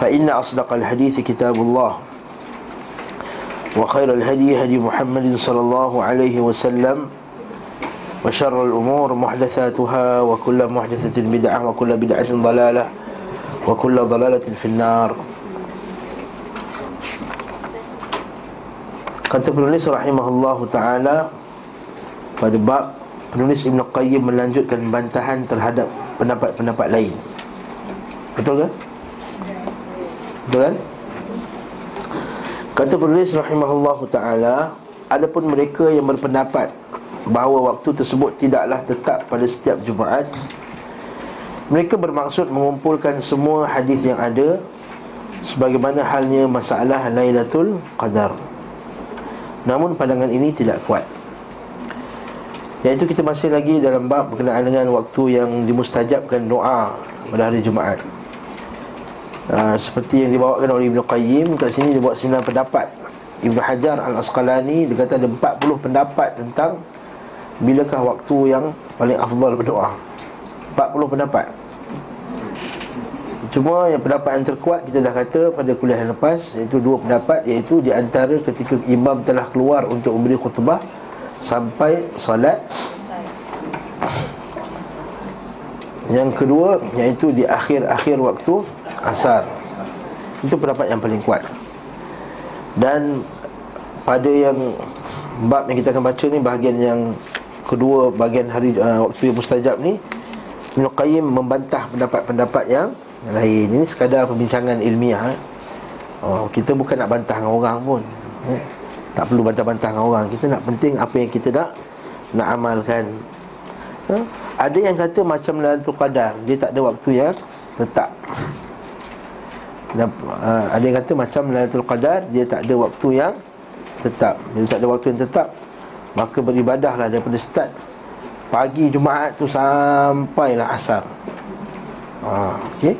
فإن أصدق الحديث كتاب الله وخير الهدي هدي محمد صلى الله عليه وسلم وشر الأمور محدثاتها وكل محدثة بدعة وكل بدعة ضلالة وكل ضلالة في النار Kata penulis rahimahullahu ta'ala Pada bab Penulis Ibn Qayyim melanjutkan bantahan terhadap pendapat-pendapat lain Betul ke? Betul kan? Kata penulis rahimahullahu ta'ala Adapun mereka yang berpendapat Bahawa waktu tersebut tidaklah tetap pada setiap Jumaat Mereka bermaksud mengumpulkan semua hadis yang ada Sebagaimana halnya masalah Lailatul Qadar. Namun pandangan ini tidak kuat. Iaitu kita masih lagi dalam bab berkenaan dengan waktu yang dimustajabkan doa pada hari Jumaat uh, Seperti yang dibawakan oleh Ibn Qayyim Kat sini dia buat sembilan pendapat. Ibn Hajar Al-Asqalani Dia kata ada 40 pendapat tentang Bilakah waktu yang paling afdal berdoa. 40 pendapat. Cuma yang pendapat yang terkuat kita dah kata pada kuliah yang lepas Iaitu dua pendapat iaitu di antara ketika imam telah keluar untuk memberi khutbah Sampai salat Yang kedua iaitu di akhir-akhir waktu asar Itu pendapat yang paling kuat Dan pada yang bab yang kita akan baca ni bahagian yang kedua bahagian hari uh, waktu yang mustajab ni Ibn Qayyim membantah pendapat-pendapat yang lain Ini sekadar perbincangan ilmiah eh. oh, Kita bukan nak bantah dengan orang pun eh. Tak perlu bantah-bantah dengan orang Kita nak penting apa yang kita nak Nak amalkan eh. Ada yang kata macam Lailatul Qadar Dia tak ada waktu yang tetap Dan, uh, Ada yang kata macam Lailatul Qadar Dia tak ada waktu yang tetap Dia tak ada waktu yang tetap Maka beribadahlah daripada start Pagi Jumaat tu sampailah asar ha, Okey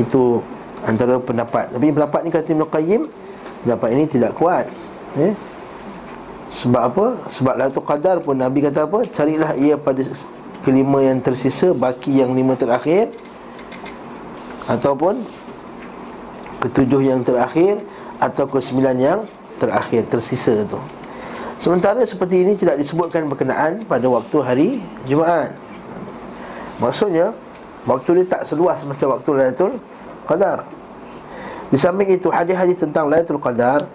Itu antara pendapat Tapi pendapat ni kata Ibn Qayyim Pendapat ini tidak kuat eh? Sebab apa? Sebab Lailatul Qadar pun Nabi kata apa? Carilah ia pada kelima yang tersisa Baki yang lima terakhir Ataupun Ketujuh yang terakhir Atau ke sembilan yang terakhir Tersisa tu. Sementara seperti ini tidak disebutkan berkenaan pada waktu hari Jumaat. Maksudnya Waktu dia tak seluas macam waktu Lailatul Qadar. Di samping itu hadis-hadis tentang Lailatul Qadar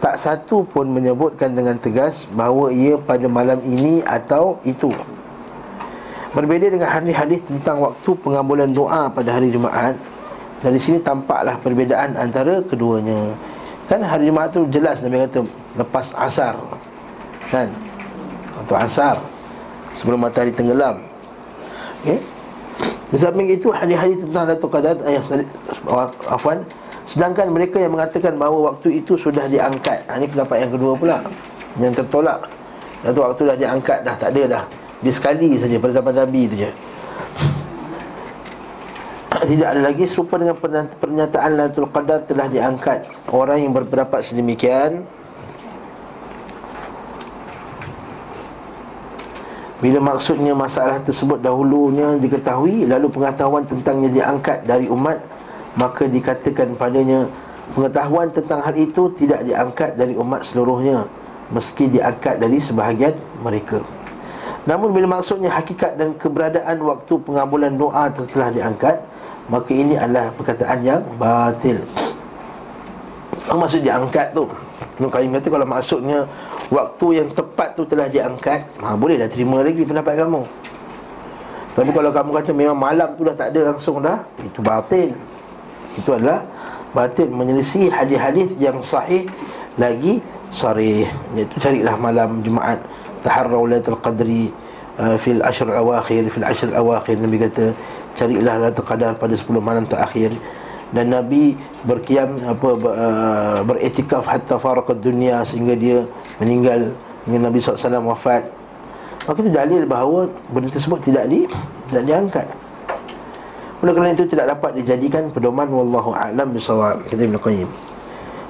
Tak satu pun menyebutkan dengan tegas Bahawa ia pada malam ini atau itu. Berbeza dengan hadis-hadis tentang waktu pengambulan doa pada hari Jumaat Dari sini tampaklah perbezaan antara keduanya. Kan hari Jumaat tu jelas Nabi kata lepas asar. Kan? Atau asar Sebelum matahari tenggelam. Okay Di samping itu hadis-hadis tentang Datuk Qadar ayah Afwan Sedangkan mereka yang mengatakan bahawa waktu itu sudah diangkat. Ha, Ini pendapat yang kedua pula. Yang tertolak. Datuk waktu dah diangkat dah tak ada dah. Dia sekali saja pada zaman Nabi itu je tidak ada lagi. Serupa dengan pernyataan Lailatul Qadar telah diangkat Orang yang berpendapat sedemikian. Bila maksudnya masalah tersebut dahulunya diketahui Lalu pengetahuan tentangnya diangkat dari umat Maka dikatakan padanya Pengetahuan tentang hal itu tidak diangkat dari umat seluruhnya Meski diangkat dari sebahagian mereka. Namun bila maksudnya hakikat dan keberadaan waktu pengabulan doa telah diangkat Maka ini adalah perkataan yang batil. Apa maksud diangkat tu? Ibn Qayyim kata kalau maksudnya Waktu yang tepat tu telah diangkat ha, Bolehlah terima lagi pendapat kamu. Tapi kalau kamu kata memang malam tu dah tak ada langsung dah Itu batil. Itu adalah batil Menyelisih hadis-hadis yang sahih Lagi sarih. Iaitu carilah malam Jumaat. Taharraw Lailatul Qadri uh, Fil Ashr Awakhir Fil Ashr Awakhir Nabi kata Carilah Lailatul Qadar pada 10 malam terakhir. Dan Nabi berkiam apa uh, beretikaf hatta faraqad dunia sehingga dia meninggal. Dengan Nabi SAW wafat. Maka itu dalil bahawa benda tersebut tidak di tidak diangkat. Oleh kerana itu tidak dapat dijadikan pedoman wallahu a'lam bisawab kata Ibn Qayyim.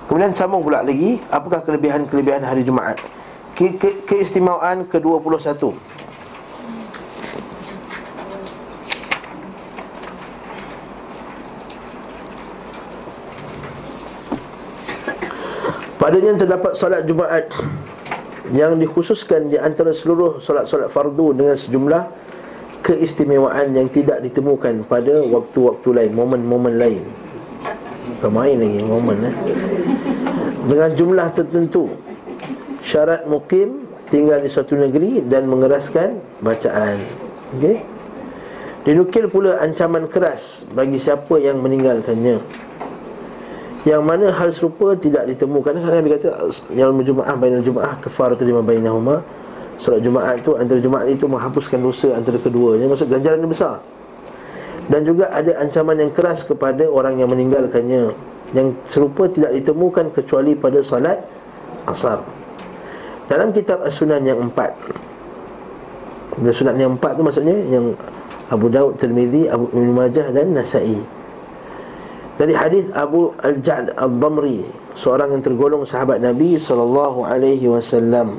Kemudian sambung pula lagi apakah kelebihan-kelebihan hari Jumaat? Ke- ke- keistimewaan ke-21 Padanya terdapat solat Jumaat yang dikhususkan di antara seluruh solat-solat fardu dengan sejumlah keistimewaan yang tidak ditemukan pada waktu-waktu lain, momen-momen lain. Tak main lagi momen eh. Dengan jumlah tertentu Syarat mukim Tinggal di suatu negeri Dan mengeraskan bacaan Okey Dinukil pula ancaman keras Bagi siapa yang meninggalkannya yang mana hal serupa tidak ditemukan. Kadang-kadang dia kata Yang Jum'ah Bainal Jum'ah Kefaratu lima bainahuma. Salat Jumaat tu Antara Jumaat itu Menghapuskan dosa antara keduanya. Maksud ganjaran yang besar. Dan juga ada ancaman yang keras Kepada orang yang meninggalkannya. Yang serupa tidak ditemukan Kecuali pada salat Asar. Dalam kitab As-Sunan yang empat. As-Sunan yang empat tu maksudnya Yang Abu Daud, Tirmidhi, Abu Ibn Majah dan Nasai dari hadis Abu Al-Ja'd Al-Damri seorang yang tergolong sahabat Nabi sallallahu alaihi wasallam.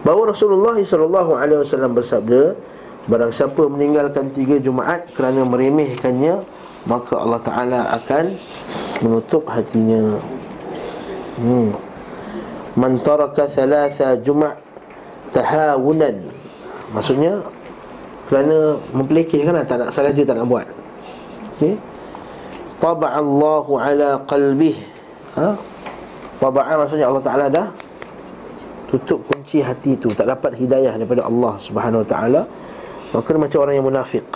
Bahawa Rasulullah sallallahu alaihi wasallam bersabda barang siapa meninggalkan tiga Jumaat kerana meremehkannya maka Allah Taala akan menutup hatinya. Hmm. Man taraka thalatha juma' tahawunan maksudnya kerana mempelekeh kan tak nak sengaja tak nak buat Okey. Taba'allahu ala qalbih. Ha? Taba'a maksudnya Allah Taala dah tutup kunci hati itu, tak dapat hidayah daripada Allah Subhanahu Wa Taala. Maka macam orang yang munafik.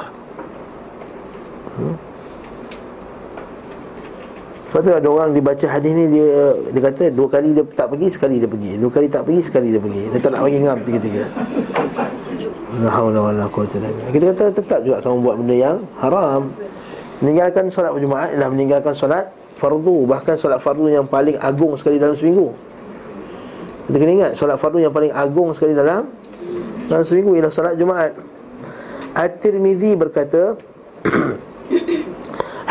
Hmm? Sebab tu ada orang dibaca hadis ni dia dia kata dua kali dia tak pergi sekali dia pergi. Dua kali tak pergi sekali dia pergi. Dia tak nak bagi ngam tiga-tiga. Kita kata tetap juga kamu buat benda yang haram. Meninggalkan solat berjemaah ialah meninggalkan solat fardu Bahkan solat fardu yang paling agung sekali dalam seminggu. Kita kena ingat solat fardu yang paling agung sekali dalam Dalam seminggu ialah solat Jumaat. At-Tirmidhi berkata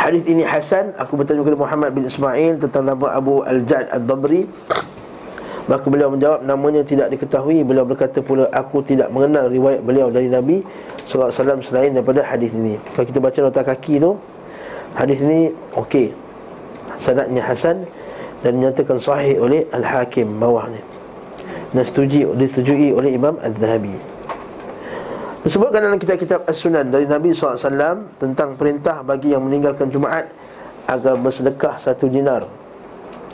Hadis ini Hasan. Aku bertanya kepada Muhammad bin Ismail Tentang nama Abu Al-Jad Al-Dabri Maka beliau menjawab Namanya tidak diketahui. Beliau berkata pula Aku tidak mengenal riwayat beliau dari Nabi SAW selain daripada hadis ini. Kalau kita baca nota kaki tu Hadis ini okey. Sanadnya hasan dan dinyatakan sahih oleh Al-Hakim bawah ni. Dan setujui, disetujui oleh Imam Al-Zahabi. Disebutkan dalam kitab-kitab As-Sunan dari Nabi SAW tentang perintah bagi yang meninggalkan Jumaat agar bersedekah satu dinar.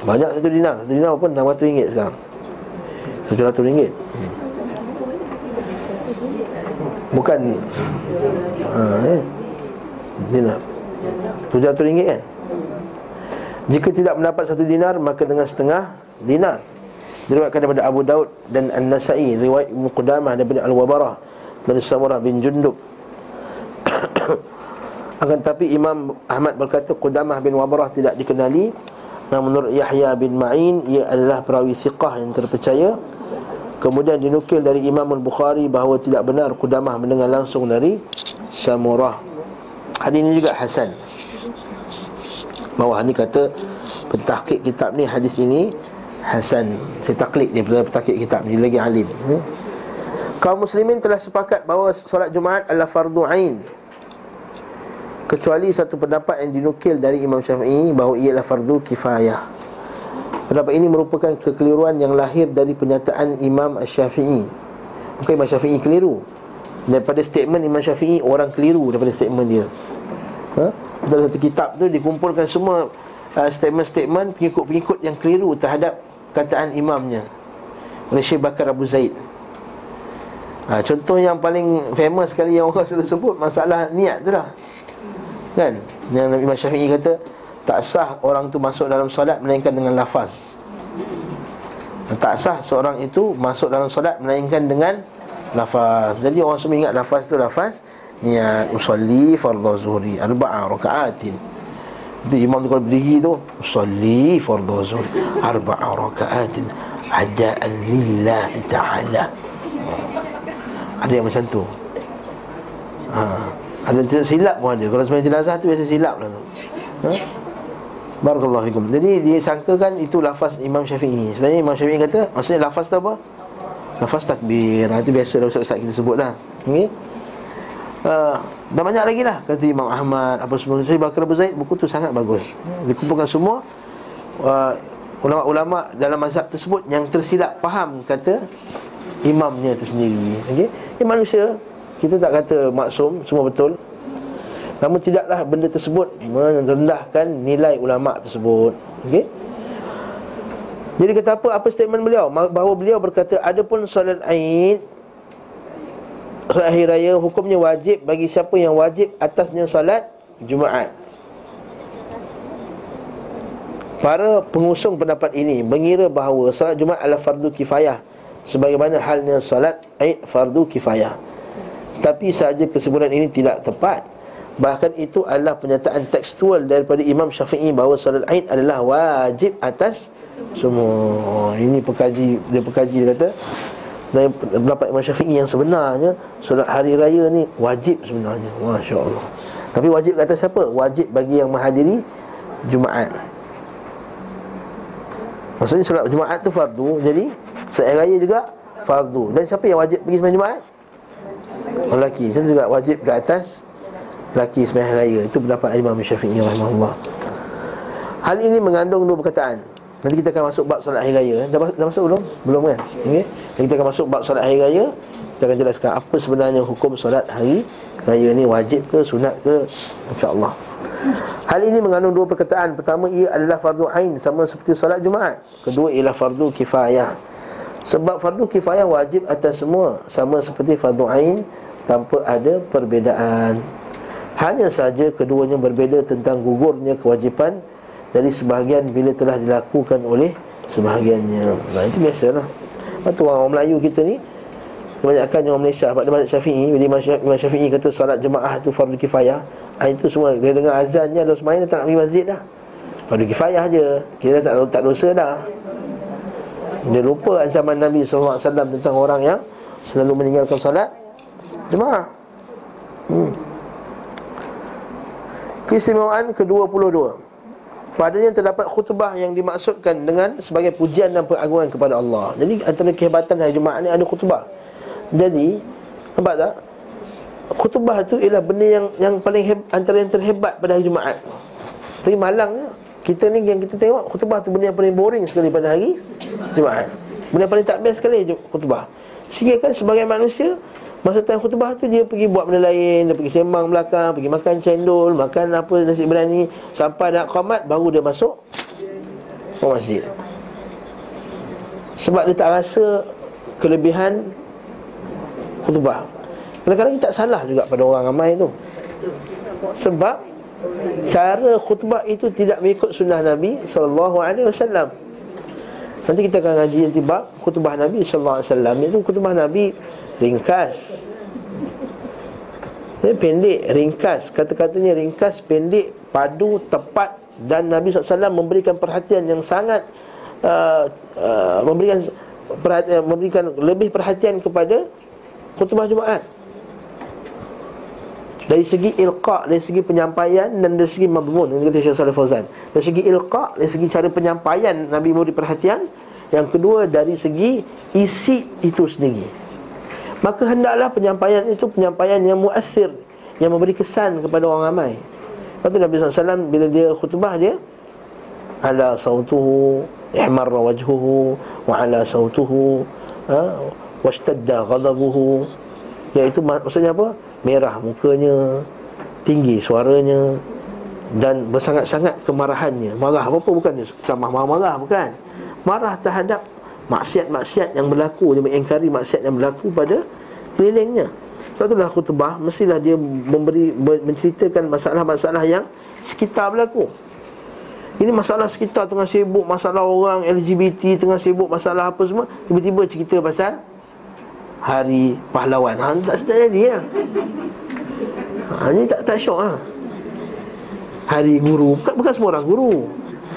Banyak satu dinar. Satu dinar pun 600 ringgit sekarang. Satu ratus ringgit. Hmm. Bukan ha, eh. Dinar Tujuh ringgit kan? Jika tidak mendapat satu dinar Maka dengan setengah dinar. Diriwayatkan daripada Abu Daud dan An-Nasai. Riwayat Ibn Qudamah daripada Al-Wabarah Dari Samurah bin Jundub. Akan tapi Imam Ahmad berkata Qudamah bin Wabarah tidak dikenali. Namun menurut Yahya bin Ma'in Ia adalah perawi siqah yang terpercaya. Kemudian dinukil dari Imam Al-Bukhari Bahawa tidak benar Qudamah mendengar langsung dari Samurah Hadis ini juga Hasan. Bawah ni kata Pentahkik kitab ni hadis ini Hasan. Saya taklik dia pentahkik kitab ni lagi alim eh? Kaum muslimin telah sepakat bahawa solat Jumaat adalah fardu ain. Kecuali satu pendapat yang dinukil dari Imam Syafi'i Bahawa ia adalah fardu kifayah. Pendapat ini merupakan kekeliruan yang lahir dari pernyataan Imam Syafi'i. Bukan Imam Syafi'i keliru Daripada statement Imam Syafi'i Orang keliru daripada statement dia. Ha? Dalam satu kitab tu dikumpulkan semua uh, Statement-statement pengikut-pengikut yang keliru Terhadap kataan imamnya. Oleh Syekh Bakar Abu Zaid. Ha, Contoh yang paling famous sekali Yang orang selalu sebut Masalah niat tu lah. Kan? Yang Imam Syafi'i kata Tak sah orang tu masuk dalam solat Melainkan dengan lafaz. Tak sah seorang itu Masuk dalam solat Melainkan dengan lafaz Jadi orang semua ingat lafaz tu lafaz niat usolli fardhu zuhri. Arba'a rakaatin. Itu imam tu kalau berdiri tu usolli fardhu zuhri. Arba'a rakaatin. Adaan lillahi ta'ala. Ada yang macam tu. Ha. ada yang silap pun ada. Kalau sebenarnya jenazah tu biasa silap lah tu. Ha? Barakallahu fikum. Jadi dia sangkakan itu lafaz Imam Syafi'i. Sebenarnya Imam Syafi'i kata Maksudnya lafaz tu apa? Lafaz takbir. Itu biasa dah ustaz-ustaz kita sebut dah. Okay? Uh, dan banyak lagi lah Kata Imam Ahmad Apa semua. Saya Bakar Abu Zaid Buku tu sangat bagus. Dikumpulkan semua uh, Ulama-ulama dalam mazhab tersebut Yang tersilap faham Kata Imamnya itu sendiri. Okay? Ini manusia Kita tak kata maksum Semua betul. Namun tidaklah benda tersebut Merendahkan nilai ulama tersebut. Okay? Jadi kata apa? Apa statement beliau? Bahawa beliau berkata Adapun solat Aid Solat Hari Raya Hukumnya wajib bagi siapa yang wajib Atasnya solat Jumaat Para pengusung pendapat ini Mengira bahawa solat Jumaat adalah fardu kifayah Sebagaimana halnya solat Aid fardu kifayah Tapi sahaja kesimpulan ini tidak tepat Bahkan itu adalah penyataan tekstual daripada Imam Syafi'i bahawa solat Aid adalah wajib atas semua. Ini pekaji dia pekaji dia kata dari pendapat Imam Syafi'i yang sebenarnya solat hari raya ni wajib sebenarnya. Masya-Allah. Tapi wajib kata siapa? Wajib bagi yang menghadiri Jumaat. Maksudnya solat Jumaat tu fardu. Jadi solat raya juga fardu. Dan siapa yang wajib pergi sembahyang Jumaat? Lelaki. Itu juga wajib ke atas laki sembahyang raya itu pendapat Imam Syafi'i rahimahullah hal ini mengandung dua perkataan nanti kita akan masuk bab solat hari raya dah, dah masuk belum? Belum kan? Okey. Kita akan masuk bab solat hari raya. Kita akan jelaskan apa sebenarnya hukum solat hari raya ni. Wajib ke sunat ke? Insyaallah. Hal ini mengandung dua perkataan. Pertama ia adalah fardu ain sama seperti solat jumaat. Kedua ialah fardu kifayah. Sebab fardu kifayah wajib atas semua sama seperti fardu ain tanpa ada perbezaan hanya saja keduanya berbeza tentang gugurnya kewajipan dari sebahagian bila telah dilakukan oleh sebahagiannya. Nah itu biasalah. Lepas tu orang, Melayu kita ni Kebanyakan orang Malaysia dia mazhab syafi'i Bila Imam Syafi'i kata Salat jemaah tu fardu kifayah ha, Itu semua Dia dengar azannya Dia semain Dia tak nak pergi masjid dah. Fardu kifayah je. Kita tak, tak dosa dah. Dia lupa ancaman Nabi SAW Tentang orang yang Selalu meninggalkan salat Jemaah. Hmm. Keistimewaan ke-22 Padanya terdapat khutbah yang dimaksudkan dengan sebagai pujian dan pengagungan kepada Allah. Jadi antara kehebatan hari Jumaat ni ada khutbah. Jadi, nampak tak? Khutbah tu ialah benda yang yang paling heb, antara yang terhebat pada hari Jumaat. Tapi malangnya kita ni yang kita tengok khutbah tu benda yang paling boring sekali pada hari Jumaat. Benda yang paling tak best sekali khutbah. Sehingga kan sebagai manusia Masa time khutbah tu dia pergi buat benda lain Dia pergi sembang belakang Pergi makan cendol Makan apa nasi berani Sampai nak qamat Baru dia masuk Ke masjid. Sebab dia tak rasa Kelebihan Khutbah. Kadang-kadang tak salah juga pada orang ramai tu. Sebab Cara khutbah itu tidak mengikut sunnah Nabi SAW Nanti kita akan ngaji nanti bab khutbah Nabi SAW Itu khutbah Nabi ringkas Ini pendek, ringkas Kata-katanya ringkas, pendek, padu, tepat Dan Nabi SAW memberikan perhatian yang sangat uh, uh, Memberikan perhatian, memberikan lebih perhatian kepada Khutbah Jumaat dari segi ilqa, dari segi penyampaian dan dari segi madmun ini kata Syekh Saleh Fauzan. Dari segi ilqa, dari segi cara penyampaian Nabi memberi perhatian. Yang kedua dari segi isi itu sendiri. Maka hendaklah penyampaian itu penyampaian yang muassir Yang memberi kesan kepada orang ramai Lepas tu Nabi SAW bila dia khutbah dia Ala sautuhu Ihmarra wajhuhu Wa ala sautuhu ha? Washtadda ghadabuhu Iaitu maksudnya apa? Merah mukanya Tinggi suaranya Dan bersangat-sangat kemarahannya Marah apa-apa bukan Sama marah-marah bukan Marah terhadap maksiat-maksiat yang berlaku dia mengingkari maksiat yang berlaku pada kelilingnya. Sebab itulah khutbah mestilah dia memberi menceritakan masalah-masalah yang sekitar berlaku. Ini masalah sekitar tengah sibuk masalah orang LGBT tengah sibuk masalah apa semua tiba-tiba cerita pasal hari pahlawan. Ha, tak sedar jadi ya ha, Ini tak, tak syok ha. Hari guru. Bukan, bukan semua orang guru.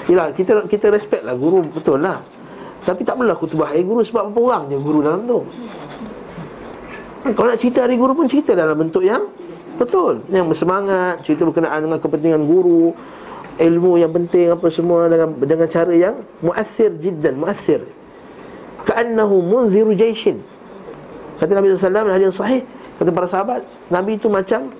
Yelah kita kita respect lah guru Betul lah Tapi tak perlulah khutbah hari guru Sebab berapa orang je guru dalam tu. Kalau nak cerita hari guru pun Cerita dalam bentuk yang Betul. Yang bersemangat Cerita berkenaan dengan kepentingan guru Ilmu yang penting apa semua Dengan dengan cara yang Muathir jiddan Muathir Ka'annahu munziru jaishin. Kata Nabi SAW Hadis sahih. Kata para sahabat Nabi itu macam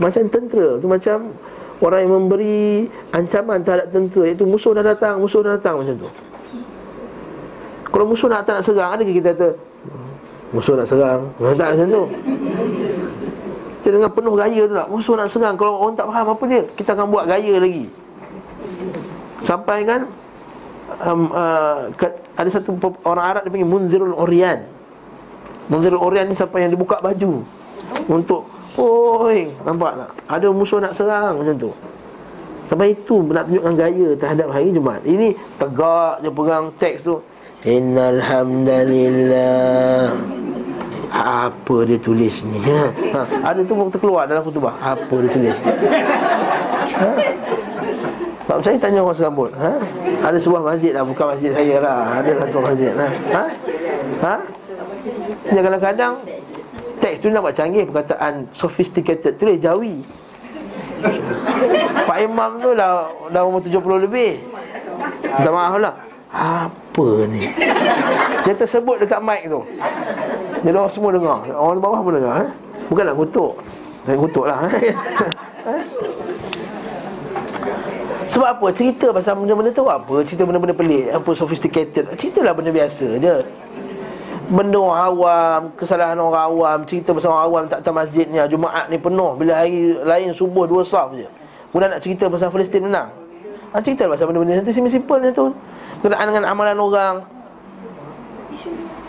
Macam tentera. Itu macam Orang yang memberi Ancaman terhadap tentera. Itu musuh dah datang Musuh dah datang macam tu Kalau musuh nak datang nak serang Adakah kita kata Musuh nak serang Tak macam tu Kita dengan penuh gaya tu tak Musuh nak serang Kalau orang tak faham apa dia Kita akan buat gaya lagi Sampai kan um, uh, ada satu orang Arab dia panggil Munzirul Orian. Munzirul Orian ni siapa yang dibuka baju untuk oi, nampak tak? Ada musuh nak serang macam tu. Sampai itu nak tunjukkan gaya terhadap hari Jumaat. Ini tegak je pegang teks tu. Innal hamdalillah. Apa dia tulis ni? Ha, ha. Ada tu terkeluar dalam kutubah. Apa dia tulis? Ha? Tak percaya tanya orang serambut ha? Ada sebuah masjid lah Bukan masjid saya lah Ada lah sebuah masjid lah Ha? Ha? Ya kadang-kadang Teks tu nampak canggih Perkataan sophisticated Tulis Jawi Pak Imam tu dah Dah umur 70 lebih Minta maaf lah Apa ni? Dia tersebut dekat mic tu. Jadi orang semua dengar. Orang bawah pun dengar ha? Bukan nak kutuk. Tak kutuk lah ha? Sebab apa? Cerita pasal benda-benda tu apa? Cerita benda-benda pelik Apa? Sophisticated. Ceritalah benda biasa je. Benda orang awam Kesalahan orang awam Cerita pasal orang awam Tak tahu masjid ni Jumaat ni penuh. Bila hari lain subuh dua saf je. Kemudian nak cerita pasal Palestin menang. Ha, Cerita pasal benda-benda tu. Simple-simple tu Kenaan dengan amalan orang.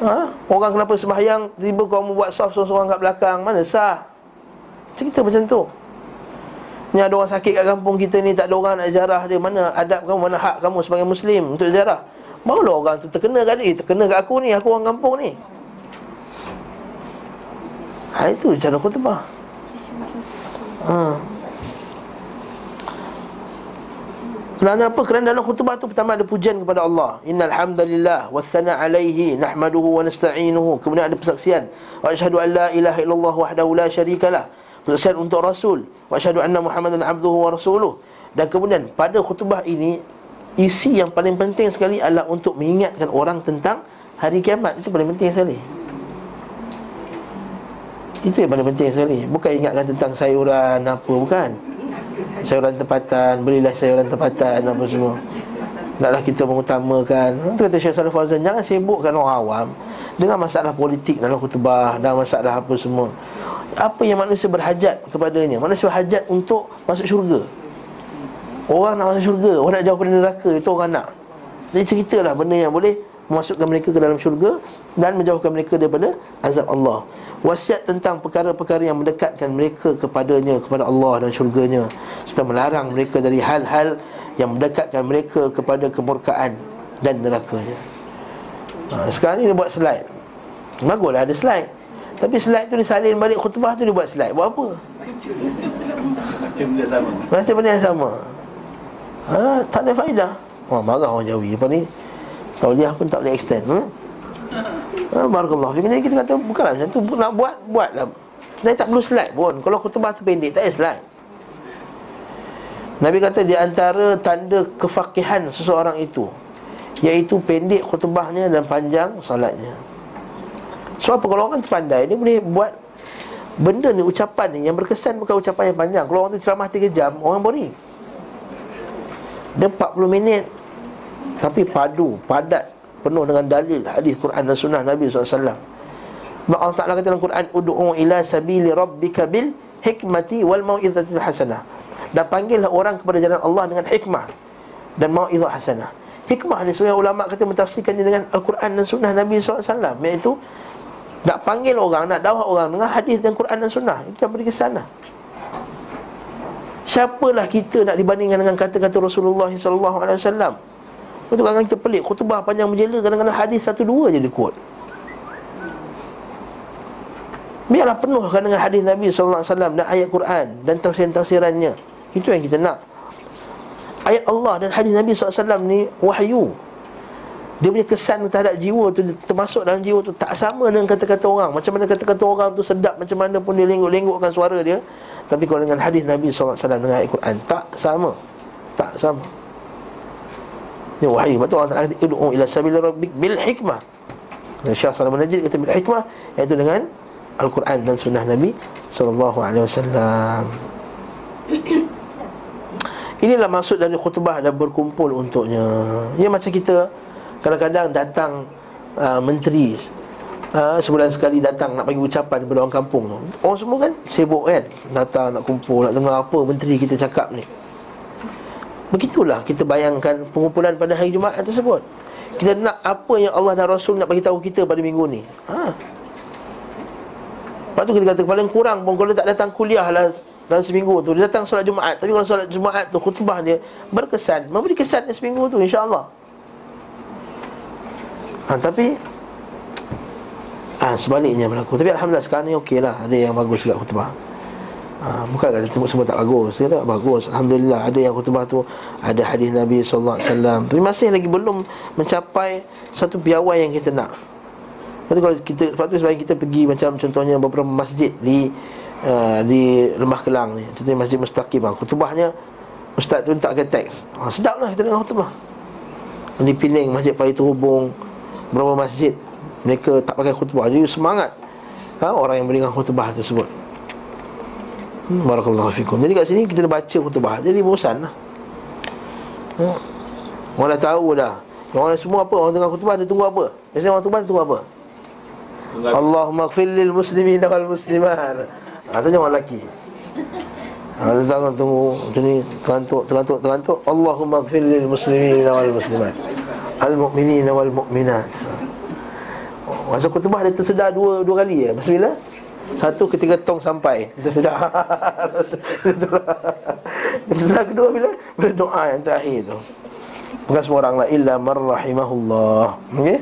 Ha? Orang kenapa sembahyang Tiba kau buat saf seorang-seorang kat belakang. Mana sah? Cerita macam tu. Ni ada orang sakit kat kampung kita ni Tak ada orang nak ziarah dia. Mana adab kamu, mana hak kamu sebagai Muslim Untuk ziarah? Barulah orang tu terkena kat dia. Terkena kat aku ni, aku orang kampung ni. Ha itu cara khutbah Ha Kerana apa? Kerana dalam khutbah tu pertama ada pujian kepada Allah. Innal hamdalillah wassana alaihi nahmaduhu wa nasta'inuhu. Kemudian ada persaksian. Wa asyhadu an la ilaha illallah wahdahu la syarikalah. Persaksian untuk Rasul wa asyhadu anna Muhammadan abduhu wa rasuluh. Dan kemudian pada khutbah ini isi yang paling penting sekali adalah untuk mengingatkan orang tentang hari kiamat. Itu paling penting sekali. Itu yang paling penting sekali. Bukan ingatkan tentang sayuran apa bukan. Sayuran tempatan, belilah sayuran tempatan apa semua. Naklah kita mengutamakan. Itu kata Syekh Salih Fazan, jangan sibukkan orang awam dengan masalah politik dalam khutbah dan masalah apa semua apa yang manusia berhajat kepadanya Manusia berhajat untuk masuk syurga Orang nak masuk syurga Orang nak jauh dari neraka Itu orang nak Jadi ceritalah benda yang boleh Memasukkan mereka ke dalam syurga Dan menjauhkan mereka daripada azab Allah. Wasiat tentang perkara-perkara yang mendekatkan mereka kepadanya Kepada Allah dan syurganya. Serta melarang mereka dari hal-hal Yang mendekatkan mereka kepada kemurkaan Dan nerakanya. Ha, Sekarang ni dia buat slide. Baguslah ada slide. Tapi slide tu disalin balik khutbah tu dia buat slide. Buat apa? Macam benda sama Macam benda yang sama. Ha, Tak ada faedah. Wah marah orang Jawi. Apa ni Tauliah pun tak boleh extend hmm? Ha, Barakallah. Jadi kita kata Bukanlah macam tu. Nak buat Buatlah. Dan tak perlu slide pun. Kalau khutbah tu pendek Tak ada slide. Nabi kata di antara tanda kefakihan seseorang itu Iaitu pendek khutbahnya dan panjang solatnya. Sebab apa? Kalau orang pandai Dia boleh buat Benda ni, ucapan ni Yang berkesan bukan ucapan yang panjang. Kalau orang tu ceramah 3 jam Orang boring. Dia 40 minit Tapi padu, padat Penuh dengan dalil Hadis Quran dan sunnah Nabi SAW Sebab Allah Ta'ala kata dalam Quran Udu'u ila sabili rabbika bil Hikmati wal mau'izatil hasanah. Dan panggillah orang kepada jalan Allah Dengan hikmah Dan mau'izah hasanah. Hikmah ni sebenarnya ulama' kata Mentafsirkannya dengan Al-Quran dan sunnah Nabi SAW Iaitu nak panggil orang, nak dakwah orang dengan hadis dan Quran dan sunnah Kita beri kesan lah Siapalah kita nak dibandingkan dengan kata-kata Rasulullah SAW Itu kadang kita pelik Khutbah panjang menjela Kadang-kadang hadis satu dua je dia quote Biarlah penuhkan dengan hadis Nabi SAW dan ayat Quran dan tafsiran-tafsirannya. Itu yang kita nak. Ayat Allah dan hadis Nabi SAW ni wahyu. Dia punya kesan terhadap jiwa tu termasuk dalam jiwa tu tak sama dengan kata-kata orang. Macam mana kata-kata orang tu sedap macam mana pun dia lengguk-lenggukkan suara dia. Tapi kalau dengan hadis Nabi SAW dengan ayat Quran tak sama. Tak sama. Ini wahyu. Betul Allah Taala kata ud'u ila sabil rabbik bil hikmah. Dan Syekh Salam Najib kata bil hikmah iaitu dengan Al-Quran dan sunnah Nabi sallallahu alaihi wasallam. Inilah maksud dari khutbah dan berkumpul untuknya. Ya macam kita kadang-kadang datang uh, menteri uh, sebulan sekali datang nak bagi ucapan kepada orang kampung tu. Orang semua kan sibuk kan datang nak kumpul nak dengar apa menteri kita cakap ni. Begitulah kita bayangkan pengumpulan pada hari Jumaat tersebut. Kita nak apa yang Allah dan Rasul nak bagi tahu kita pada minggu ni. Ha. Lepas tu kita kata paling kurang pun kalau tak datang kuliah lah dalam seminggu tu Dia datang solat Jumaat Tapi kalau solat Jumaat tu khutbah dia berkesan Memberi kesan seminggu tu insyaAllah ha, Tapi ha, Sebaliknya berlaku Tapi Alhamdulillah sekarang ni okey lah Ada yang bagus juga khutbah ha, Bukan kata semua, semua tak bagus. Dia tak bagus. Alhamdulillah Ada yang khutbah tu Ada hadis Nabi SAW Tapi masih lagi belum mencapai Satu piawai yang kita nak. Lepas tu kalau kita Lepas tu sebagai kita pergi Macam contohnya beberapa masjid Di uh, Di Lembah Kelang ni. Contohnya Masjid Mustaqim. Khutbahnya Ustaz tu letakkan teks. Ha, Sedap lah kita dengar khutbah. Di Pining Masjid Pahit Terhubung Beberapa masjid Mereka tak pakai khutbah. Jadi semangat ha, Orang yang berikan khutbah tersebut hmm, Barakallahu fikum. Jadi kat sini kita dah baca khutbah. Jadi bosan lah. Ha. Orang dah tahu dah. Orang semua apa? Orang tengah khutbah dia tunggu apa? Biasanya orang khutbah dia tunggu apa? Allahumma gfir lil muslimin wal muslimat. Ha, Tanya orang lelaki. Ada ha, tangan tunggu. Macam ni Terantuk, terantuk, terantuk Allahumma gfir lil muslimin wal muslimat. Al-mu'minin wal mu'minat. Masa kutubah dia tersedar dua dua kali ya? Masa bila? Satu ketika tong sampai. Tersedar Tersedar kedua bila? Bila doa yang terakhir tu. Bukan semua orang lah. Illa marrahimahullah Okay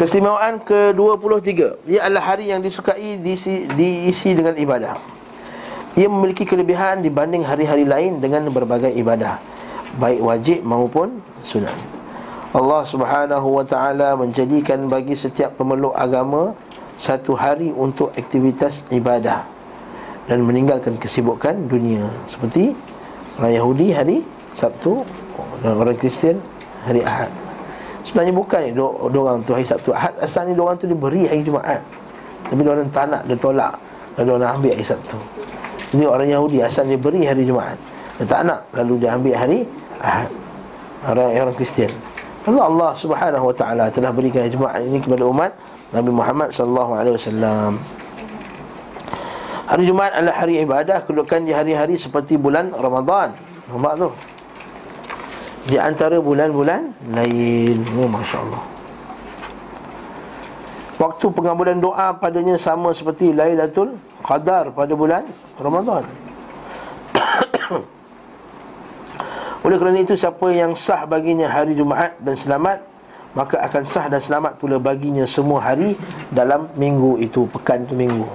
Keistimewaan ke-23 Ia adalah hari yang disukai diisi, diisi dengan ibadah. Ia memiliki kelebihan dibanding hari-hari lain Dengan berbagai ibadah. Baik wajib maupun sunat. Allah Subhanahu wa taala menjadikan bagi setiap pemeluk agama satu hari untuk aktivitas ibadah dan meninggalkan kesibukan dunia seperti orang Yahudi hari Sabtu dan orang Kristian hari Ahad. Sebenarnya bukan dua orang tu hari Sabtu Ahad asalnya orang tu diberi hari Jumaat. Tapi orang tak nak dia tolak dan orang ambil hari Sabtu. Ini orang Yahudi asalnya beri hari Jumaat. Dia tak nak lalu dia ambil hari Ahad orang orang Kristian. Allah Allah Subhanahu wa taala telah berikan Jumaat ini kepada umat Nabi Muhammad sallallahu alaihi wasallam. Hari Jumaat adalah hari ibadah kedudukan di hari-hari seperti bulan Ramadan. Nampak tu? Di antara bulan-bulan lain. Oh, Masya Allah. Waktu pengabulan doa padanya sama seperti Lailatul Qadar pada bulan Ramadan. Oleh kerana itu siapa yang sah baginya hari Jumaat dan selamat Maka akan sah dan selamat pula baginya semua hari dalam minggu itu Pekan itu minggu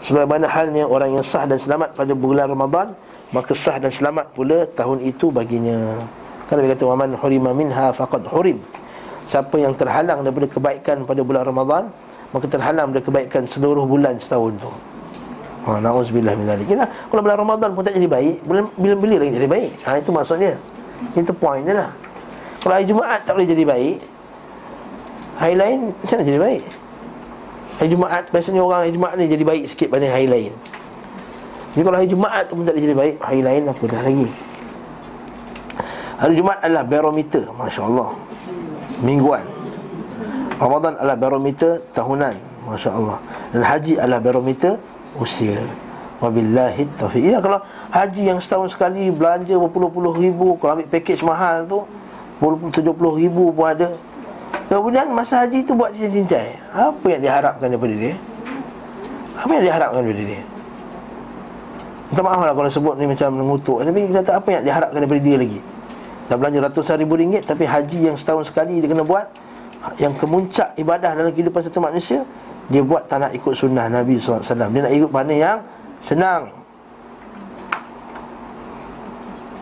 Sebagaimana halnya orang yang sah dan selamat pada bulan Ramadan Maka sah dan selamat pula tahun itu baginya Kan Nabi kata Waman hurima minha faqad hurim Siapa yang terhalang daripada kebaikan pada bulan Ramadan Maka terhalang daripada kebaikan seluruh bulan setahun itu Ha nauzubillah min zalik. Kira kalau bulan Ramadan pun tak jadi baik, bila-bila lagi jadi baik. Ha itu maksudnya. Itu point dia lah. Kalau hari Jumaat tak boleh jadi baik, hari lain macam mana jadi baik? Hari Jumaat biasanya orang hari Jumaat ni jadi baik sikit berbanding hari lain. Jadi kalau hari Jumaat tu pun tak jadi baik, hari lain apa dah lagi. Hari Jumaat adalah barometer, masya-Allah. Mingguan. Ramadan adalah barometer tahunan, masya-Allah. Dan haji adalah barometer usia Wabillahi taufiq Ya kalau haji yang setahun sekali Belanja berpuluh-puluh ribu Kalau ambil package mahal tu Tujuh puluh ribu pun ada. Kemudian masa haji tu buat cincai Apa yang diharapkan daripada dia? Apa yang diharapkan daripada dia? Minta maaf lah kalau sebut ni macam mengutuk. Tapi kita tak apa yang diharapkan daripada dia lagi? Dah belanja ratusan ribu ringgit Tapi haji yang setahun sekali dia kena buat Yang kemuncak ibadah dalam kehidupan satu manusia Dia buat tak nak ikut sunnah Nabi SAW Dia nak ikut mana yang senang.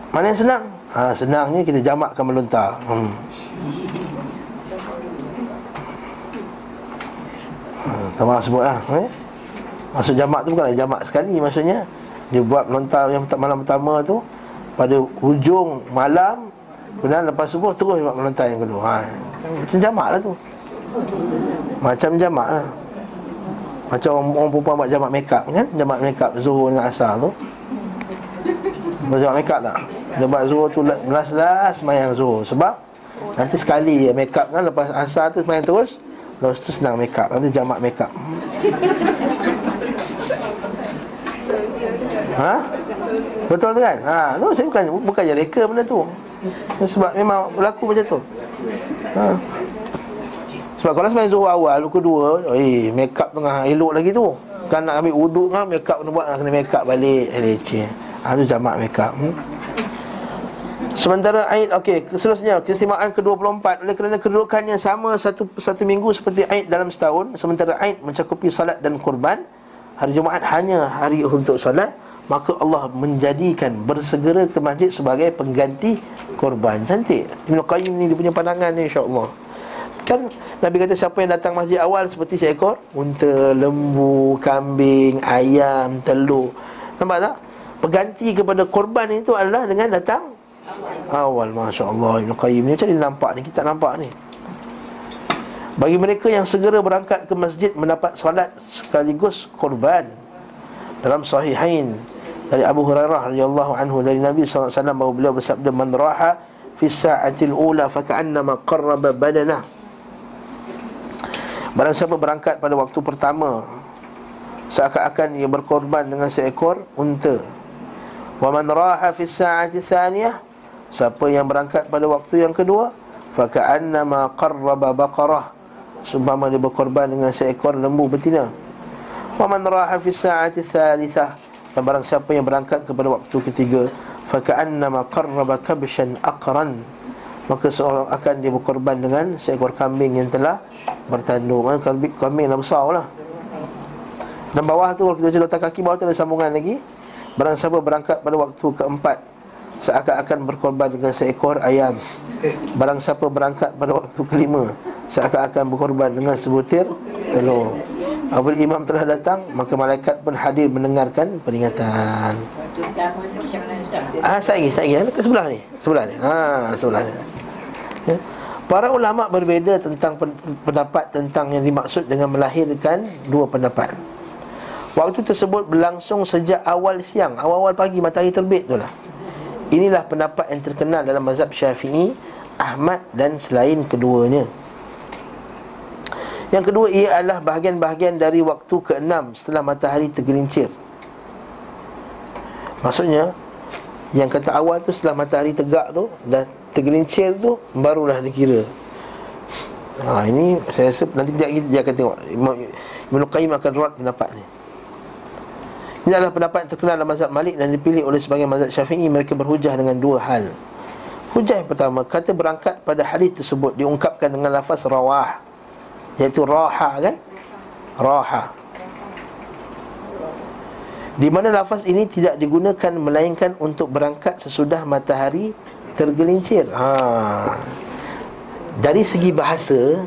Mana yang senang? Ha, senangnya kita jamakkan melontar hmm. Hmm, tak maaf sebut lah eh? Maksud jamak tu bukan jamak sekali maksudnya Dia buat melontar yang malam pertama tu Pada hujung malam Kemudian lepas subuh terus buat melontar yang kedua ha. Macam jamak lah tu Macam jamak lah Macam orang, orang perempuan buat jamak make up kan Jamak make up zuhur dengan asar tu Buat jamak make up tak? Lepas zuhur tu Belas-belas semayang zuhur Sebab Nanti sekali make up kan Lepas asar tu semayang terus Lepas tu senang make up Nanti jamak make up Ha? Betul tu kan? Ha, tu saya bukan bukan je reka benda tu. Sebab memang berlaku macam tu. Ha. Sebab kalau sebenarnya zuhur awal, kedua, eh make up tengah elok lagi tu. Kan nak ambil wuduk kan make up kena buat kena make up balik. Eh leceh. Ha tu jamak make up. Hmm? Sementara Aid okey, seterusnya keistimewaan ke-24 oleh kerana kedudukannya sama satu satu minggu seperti Aid dalam setahun, sementara Aid mencakupi salat dan kurban, hari Jumaat hanya hari untuk salat, maka Allah menjadikan bersegera ke masjid sebagai pengganti korban. Cantik. Ibn Qayyim ni dia punya pandangan ni insya-Allah. Kan Nabi kata siapa yang datang masjid awal seperti seekor unta, lembu, kambing, ayam, telur. Nampak tak? Pengganti kepada korban itu adalah dengan datang awal masya-Allah. Ibn Qayyim ni macam ni nampak ni kita nampak ni. Bagi mereka yang segera berangkat ke masjid mendapat solat sekaligus korban dalam sahihain dari Abu Hurairah radhiyallahu anhu dari Nabi SAW bahawa beliau bersabda man raha fi sa'atil ula fa ka'annama qarraba badana. Barang siapa berangkat pada waktu pertama seakan-akan ia berkorban dengan seekor unta. Wa man raha fi sa'ati thaniyah Siapa yang berangkat pada waktu yang kedua Faka'annama qarraba baqarah. Sumpama dia berkorban dengan seekor lembu betina. Wa man raha fi sa'ati thalithah Dan barang siapa yang berangkat kepada waktu ketiga Faka'annama qarraba kabshan aqran. Maka seorang akan dia berkorban dengan seekor kambing yang telah bertanduk. Mana kambing, kambing dah besar lah. Dan bawah tu kalau kita letak kaki bawah tu ada sambungan lagi. Barang siapa berangkat pada waktu keempat seakan-akan berkorban dengan seekor ayam. Barang siapa berangkat pada waktu kelima Seakan-akan berkorban dengan sebutir telur. Apabila imam telah datang Maka malaikat pun hadir mendengarkan peringatan. Ah, saya lagi, saya lagi Ke sebelah ni. Sebelah ni. Ha, sebelah ni. Ya. Para ulama berbeza tentang pendapat tentang yang dimaksud dengan melahirkan dua pendapat. Waktu tersebut berlangsung sejak awal siang, awal-awal pagi matahari terbit tu lah. Inilah pendapat yang terkenal dalam mazhab syafi'i Ahmad dan selain keduanya. Yang kedua ia adalah bahagian-bahagian dari waktu ke-6 setelah matahari tergelincir. Maksudnya Yang kata awal tu setelah matahari tegak tu Dan tergelincir tu barulah dikira. Ha ini saya rasa nanti dia akan tengok. Ibn Qayyim akan ruat pendapat ni ini adalah pendapat yang terkenal dalam mazhab Malik dan dipilih oleh sebagian mazhab Syafi'i mereka berhujah dengan dua hal. Hujah yang pertama, kata berangkat pada hadis tersebut diungkapkan dengan lafaz rawah iaitu raha kan? Raha. Di mana lafaz ini tidak digunakan melainkan untuk berangkat sesudah matahari tergelincir. Ha. Dari segi bahasa,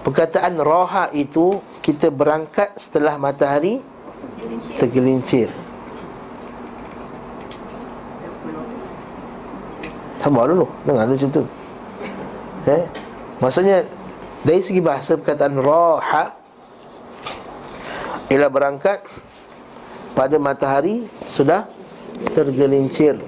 perkataan raha itu kita berangkat setelah matahari tergelincir. Sabar dulu. Dengar dulu macam tu. Eh? Maksudnya Dari segi bahasa perkataan Raha Ialah berangkat Pada matahari Sudah Tergelincir.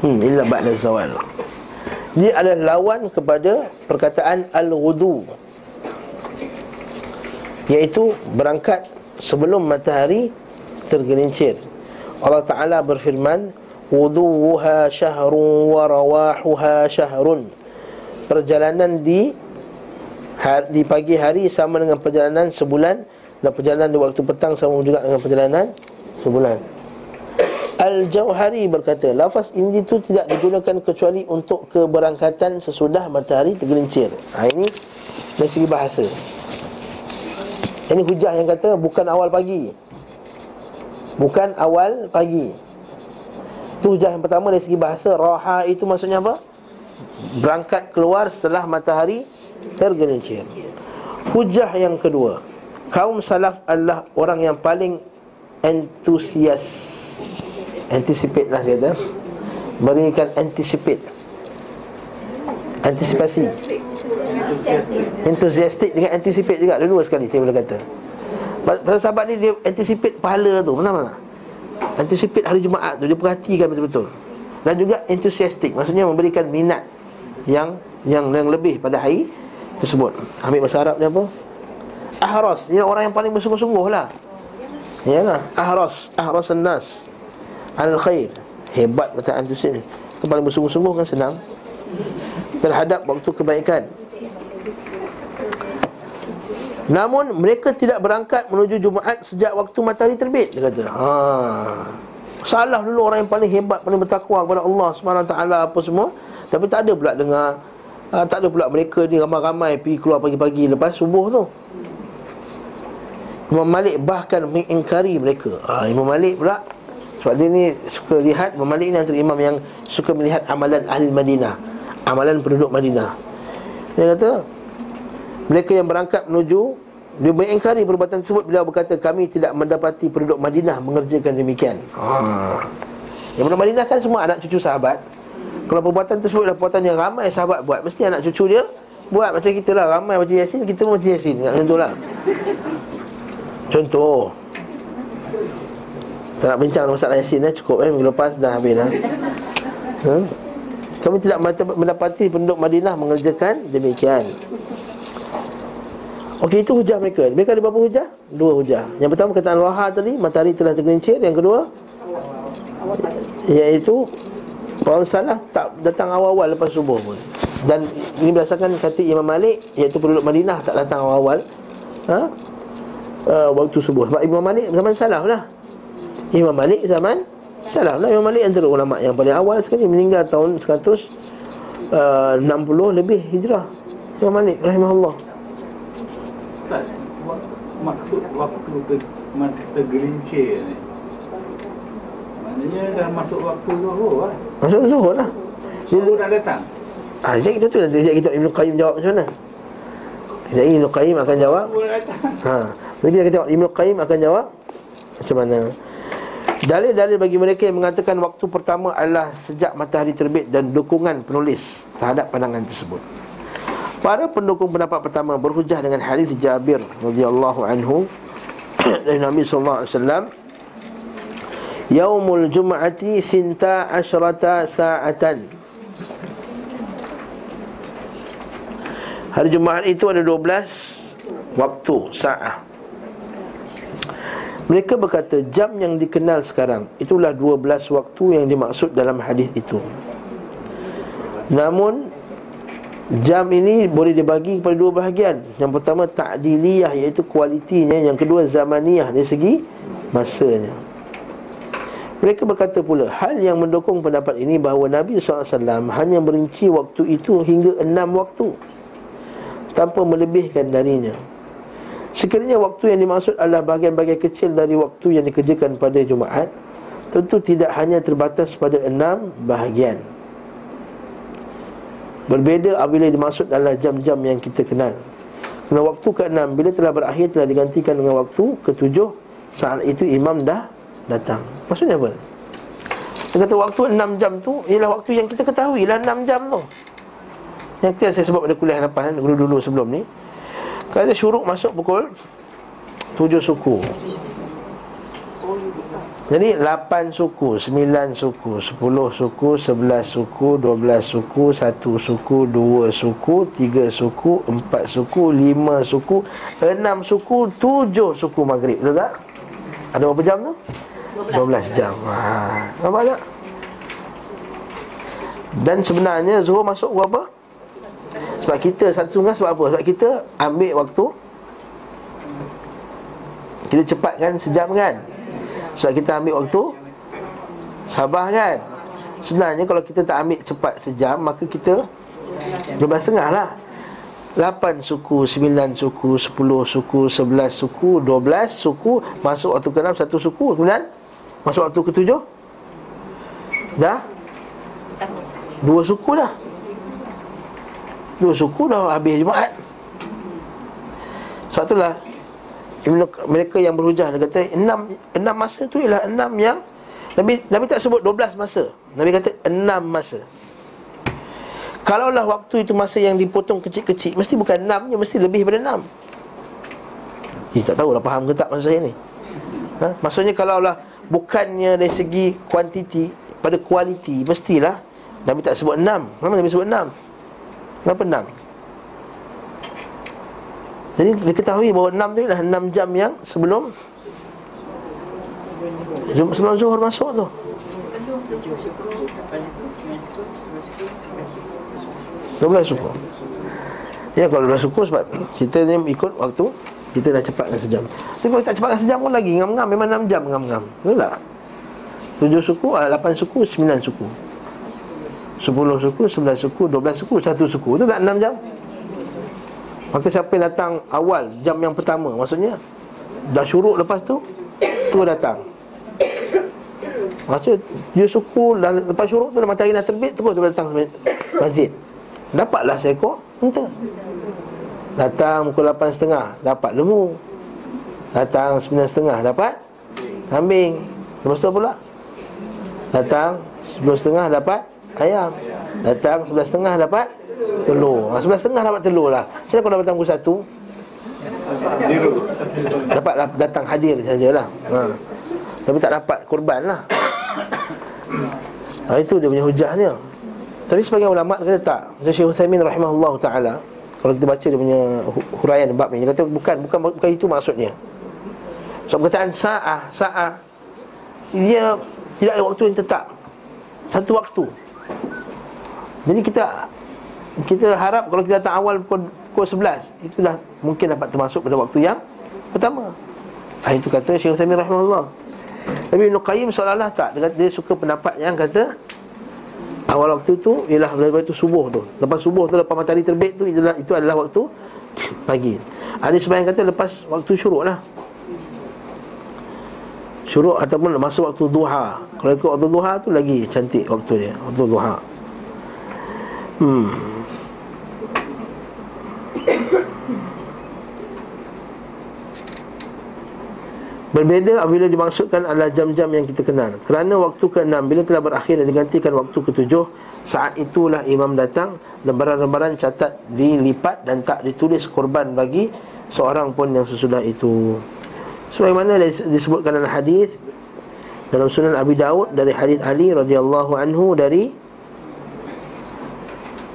Hmm, illa ba'da zawal. Dia adalah lawan kepada perkataan al-wudu Iaitu berangkat sebelum matahari tergelincir. Allah Ta'ala berfirman Wudu'uha syahrun wa rawahuha syahrun. Perjalanan di di pagi hari sama dengan perjalanan sebulan Dan perjalanan di waktu petang sama juga dengan perjalanan sebulan Al-Jauhari berkata Lafaz ini itu tidak digunakan kecuali untuk keberangkatan sesudah matahari tergelincir. Ha, Ini dari segi bahasa. Ini hujah yang kata bukan awal pagi. Bukan awal pagi. Itu hujah yang pertama dari segi bahasa. Raha itu maksudnya apa? Berangkat keluar setelah matahari tergelincir. Hujah yang kedua. Kaum salaf adalah orang yang paling entusias Anticipate lah saya kata. Berikan anticipate. Antisipasi. Enthusiastic dengan anticipate juga. Dua-dua sekali saya boleh kata. Pasal sahabat ni dia anticipate pahala tu. Benar tak? Anticipate hari Jumaat tu. Dia perhatikan betul-betul. Dan juga enthusiastic. Maksudnya memberikan minat Yang yang yang lebih pada hari tersebut. Ambil bahasa Arab ni apa? Ahras. Ini orang yang paling bersungguh-sungguh lah. Ya lah Ahras. Ahras nas Al-khair. Hebat kata antusias ni. Itu bersungguh-sungguh kan senang. Terhadap waktu kebaikan. Namun mereka tidak berangkat menuju Jumaat sejak waktu matahari terbit Dia kata. Ha. Salah dulu orang yang paling hebat Paling bertakwa kepada Allah SWT apa semua. Tapi tak ada pula dengar ha, Tak ada pula mereka ni ramai-ramai Pergi keluar pagi-pagi lepas subuh tu. Imam Malik bahkan mengingkari mereka. Ha, Imam Malik pula sebab dia ni suka lihat Imam Malik ni antara imam yang suka melihat amalan ahli Madinah Amalan penduduk Madinah. Dia kata Mereka yang berangkat menuju Dia mengingkari perbuatan tersebut Beliau berkata kami tidak mendapati penduduk Madinah mengerjakan demikian. Ha. Yang penduduk Madinah kan semua anak cucu sahabat. Kalau perbuatan tersebut adalah perbuatan yang ramai sahabat buat Mesti anak cucu dia buat. Macam kita lah Ramai macam Yasin, kita pun macam Yasin. Macam tu lah. Contoh tak nak bincang masalah Yasin eh? Cukup eh. Minggu lepas dah habis dah ha? Kami tidak mendapati penduduk Madinah mengerjakan? Demikian. Okey itu hujah mereka. Mereka ada berapa hujah? Dua hujah. Yang pertama kataan Raha tadi Matahari telah tergelincir. Yang kedua Iaitu Orang salah tak datang awal-awal lepas subuh pun. Dan ini berdasarkan kata Imam Malik Iaitu penduduk Madinah tak datang awal-awal. Ha? Uh, waktu subuh. Sebab Imam Malik zaman salah lah Imam Malik zaman Salah lah Imam Malik antara ulama yang paling awal sekali. Meninggal tahun 160 uh, lebih hijrah. Imam Malik rahimahullah. Tak Maksud waktu ter, tergelincir ni? Maknanya dah masuk waktu zuhur lah Masuk zuhur lah. Zuhur dah datang? Ah, jadi kita tu nanti. Sekejap kita Ibn Qayyim jawab macam mana? Jadi Ibn Qayyim akan jawab. Ha, nanti kita tengok Ibn Qayyim akan jawab Macam mana Dalil-dalil bagi mereka yang mengatakan waktu pertama adalah sejak matahari terbit dan dukungan penulis terhadap pandangan tersebut. Para pendukung pendapat pertama berhujah dengan hadis Jabir radhiyallahu anhu dari Nabi sallallahu alaihi wasallam Yaumul Jum'ati sinta asyrata sa'atan Hari Jumaat itu ada 12 waktu sa'ah mereka berkata jam yang dikenal sekarang Itulah 12 waktu yang dimaksud dalam hadis itu. Namun Jam ini boleh dibagi kepada dua bahagian. Yang pertama ta'diliyah iaitu kualitinya. Yang kedua zamaniyah dari segi masanya. Mereka berkata pula Hal yang mendukung pendapat ini bahawa Nabi SAW hanya merinci waktu itu hingga enam waktu Tanpa melebihkan darinya Sekiranya waktu yang dimaksud adalah bahagian-bahagian kecil dari waktu yang dikerjakan pada Jumaat Tentu tidak hanya terbatas pada enam bahagian. Berbeza apabila dimaksud adalah jam-jam yang kita kenal. Kerana waktu ke-6 bila telah berakhir telah digantikan dengan waktu ke-7 Saat itu imam dah datang. Maksudnya apa? Dia kata waktu 6 jam tu Ialah waktu yang kita ketahui lah 6 jam tu. Yang kita saya sebut pada kuliah lepas Dulu-dulu sebelum ni Kata syuruk masuk pukul tujuh suku Jadi lapan suku, sembilan suku, sepuluh suku, sebelas suku, dua belas suku, satu suku, dua suku, tiga suku, empat suku, lima suku, enam suku, tujuh suku maghrib Betul tak? Ada berapa jam tu? Dua belas jam ha. Nampak tak? Dan sebenarnya Zuhur masuk berapa? Sebab kita satu tengah sebab apa? Sebab kita ambil waktu Kita cepatkan sejam kan? Sebab kita ambil waktu Sabah kan? Sebenarnya kalau kita tak ambil cepat sejam Maka kita 12 setengah lah 8 suku, 9 suku, 10 suku, 11 suku, 12 suku Masuk waktu ke-6, satu suku Kemudian masuk waktu ke-7 Dah? Dua suku dah Dua suku dah habis Jumaat Sebab itulah mereka yang berhujah dia kata enam enam masa tu ialah enam yang Nabi Nabi tak sebut 12 masa. Nabi kata enam masa. Kalaulah waktu itu masa yang dipotong kecil-kecil Mesti bukan enam je, mesti lebih daripada enam Eh, tak tahu lah faham ke tak maksud saya ni ha? Maksudnya kalaulah Bukannya dari segi kuantiti Pada kualiti, mestilah Nabi tak sebut enam Kenapa Nabi sebut enam? Kenapa enam? Jadi diketahui bahawa enam tu adalah enam jam yang sebelum Sebelum zuhur masuk tu. Dua belas suku Ya kalau dua belas suku sebab Kita ni ikut waktu Kita dah cepatkan sejam. Tapi kalau tak cepatkan sejam pun lagi Ngam-ngam memang enam jam ngam-ngam. Betul tak? Tujuh suku, ah, lapan suku, sembilan suku Sepuluh suku, sebelas suku, dua belas suku, satu suku. Itu tak enam jam? Maka siapa yang datang awal jam yang pertama Maksudnya Dah syuruk lepas tu Tu datang. Maksudnya Dia suku dah, Lepas syuruk tu Matahari dah terbit Terus dia datang masjid. Dapatlah seekor Unta. Datang pukul 8.30 Dapat lembu Datang 9.30 Dapat Kambing. Lepas tu pula? Datang 10.30 dapat Ayam Datang 11.30 dapat telur. Ha, sebelah setengah dapat telur lah. Macam kalau datang pukul satu? Zero. Dapat datang hadir sajalah. Ha. Tapi tak dapat korban lah. Ha, itu dia punya hujahnya. Tapi sebagian ulama kata tak. Macam Syekh Uthaymin rahimahullah ta'ala. Kalau kita baca dia punya huraian bab ni. Dia kata bukan, bukan, bukan itu maksudnya. So perkataan sa'ah, sa'ah. Dia tidak ada waktu yang tetap. Satu waktu. Jadi kita kita harap kalau kita datang awal pukul, pukul 11 Itulah mungkin dapat termasuk pada waktu yang pertama. Ah, Itu kata Syekh Uthaymin rahimahullah. Tapi Ibn Qayyim seolah-olah tak. Dia, dia suka pendapat yang kata Awal waktu tu ialah lepas itu subuh tu. Lepas subuh tu, lepas matahari terbit tu itulah, Itu adalah waktu pagi. Ada sebagian kata lepas waktu syuruk lah Syuruk ataupun masuk waktu duha. Kalau ikut waktu duha tu lagi cantik waktu dia Waktu duha. Hmm. Berbeza apabila dimaksudkan adalah jam-jam yang kita kenal. Kerana waktu ke-6 bila telah berakhir dan digantikan waktu ke-7 Saat itulah imam datang Lembaran-lembaran catat dilipat dan tak ditulis korban bagi Seorang pun yang sesudah itu Sebagaimana disebutkan dalam hadis Dalam sunan Abi Daud dari hadis Ali radhiyallahu anhu dari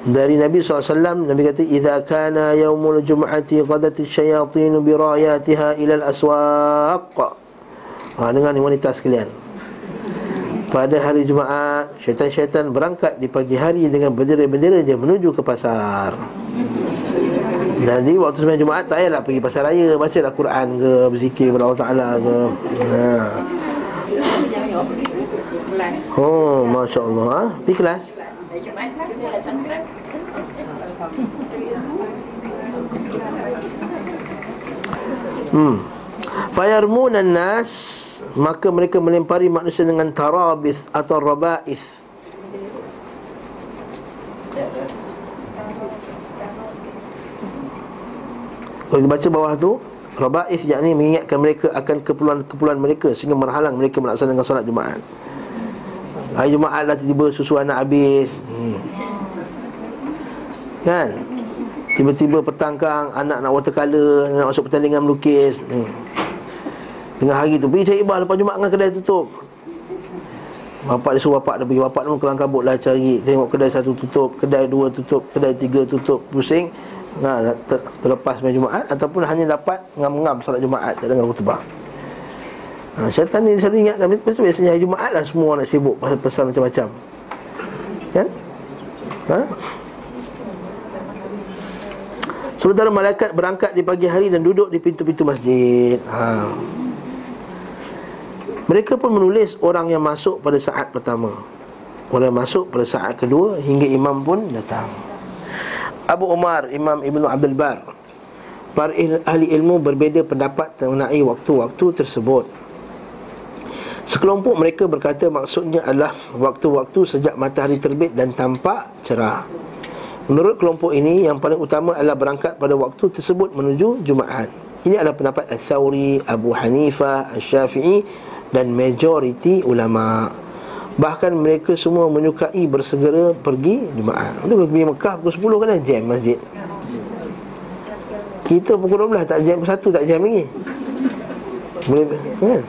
dari Nabi SAW Nabi kata Iza kana yaumul jum'ati Qadati syayatin birayatiha ilal aswaq. Ha, Dengan ni wanita sekalian. Pada hari Jumaat Syaitan-syaitan berangkat di pagi hari Dengan bendera-bendera dia menuju ke pasar Jadi waktu sembilan Jumaat Tak payahlah pergi pasar raya Bacalah Quran ke Berzikir kepada Allah Ta'ala ke ha. Oh, Masya Allah ha? Pergi kelas Hmm. Fayarmunan nas maka mereka melempari manusia dengan tarabith atau rabaith. Kalau kita baca bawah tu Rabaith yakni mengingatkan mereka akan keperluan-keperluan mereka Sehingga menghalang mereka melaksanakan solat Jumaat. Hari Jumaat lah tiba-tiba susu anak habis. Hmm. Kan? Tiba-tiba petang kang Anak nak watercolor Nak masuk pertandingan melukis. Hmm. Tengah hari tu Pergi cari ibah Lepas Jumat dengan kedai tutup. Bapak dia suruh bapak dia pergi. Bapak pun kelang kabut lah cari. Tengok kedai satu tutup Kedai dua tutup Kedai tiga tutup. Pusing nah, ter, Terlepas main Jumaat Ataupun hanya dapat Ngam-ngam salat Jumaat Tak dengar khutbah ha, Syaitan ni selalu ingatkan Biasanya hari Jumaat lah Semua nak sibuk Pasal macam-macam Kan? Ha? Sementara malaikat berangkat di pagi hari dan duduk di pintu-pintu masjid ha. Mereka pun menulis orang yang masuk pada saat pertama Orang yang masuk pada saat kedua Hingga imam pun datang Abu Umar, Imam Ibn Abdul Bar Para ahli ilmu berbeza pendapat mengenai waktu-waktu tersebut Sekelompok mereka berkata maksudnya adalah waktu-waktu sejak matahari terbit dan tampak cerah. Menurut kelompok ini yang paling utama adalah berangkat pada waktu tersebut menuju Jumaat. Ini adalah pendapat Al-Thawri, Abu Hanifah, Al-Syafi'i dan majoriti ulama. Bahkan mereka semua menyukai bersegera pergi Jumaat. Itu pergi Mekah pukul 10 kan jam masjid. Kita pukul 12 tak jam, 1 tak jam lagi. Boleh kan?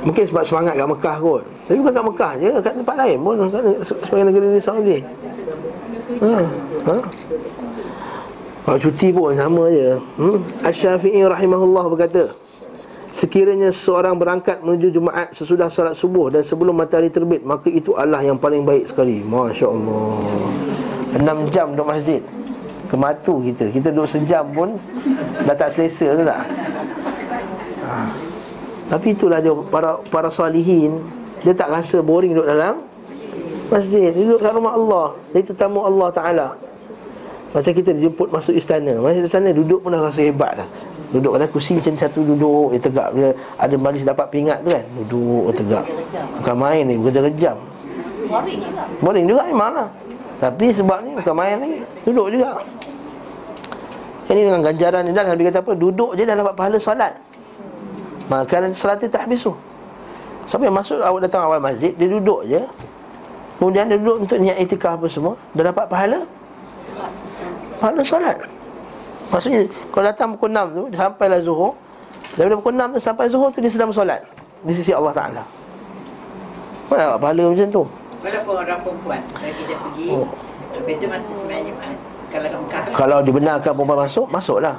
Mungkin sebab semangat kat Mekah kot Tapi bukan kat Mekah je Kat tempat lain pun kat Sebagai negeri ni Saudi ha. ha? Kalau cuti pun sama je hmm? Asyafi'i rahimahullah berkata Sekiranya seorang berangkat menuju Jumaat sesudah salat subuh dan sebelum matahari terbit Maka itu Allah yang paling baik sekali. Masya Allah Enam jam duduk masjid. Kematu kita. Kita duduk sejam pun Dah tak selesa tu tak? Ha. Tapi itulah dia para para salihin dia tak rasa boring duduk dalam masjid, dia duduk kat rumah Allah, dia tetamu Allah Taala. Macam kita dijemput masuk istana, masuk istana duduk pun dah rasa hebat dah. Duduk atas kursi macam satu duduk, dia tegak dia ada balis dapat pingat tu kan. Duduk tegak. Bukan main ni. Boring juga. Boring juga memang lah. Tapi sebab ni bukan main lagi, duduk juga. Ini dengan ganjaran ni dan Nabi kata apa? Duduk je dah dapat pahala solat. Maka nanti salat tak habis tu Siapa yang masuk awak datang awal masjid Dia duduk je Kemudian dia duduk untuk niat itikaf apa semua Dah dapat pahala Pahala salat Maksudnya Kalau datang pukul 6 tu Sampailah zuhur. Daripada pukul 6 tu sampai zuhur tu Dia sedang solat Di sisi Allah Ta'ala. Mana dapat pahala macam tu? Walaupun orang perempuan Kalau kita pergi oh. Lebih tu masih semayang Jumat Kalau kamu Kalau dibenarkan perempuan masuk Masuklah.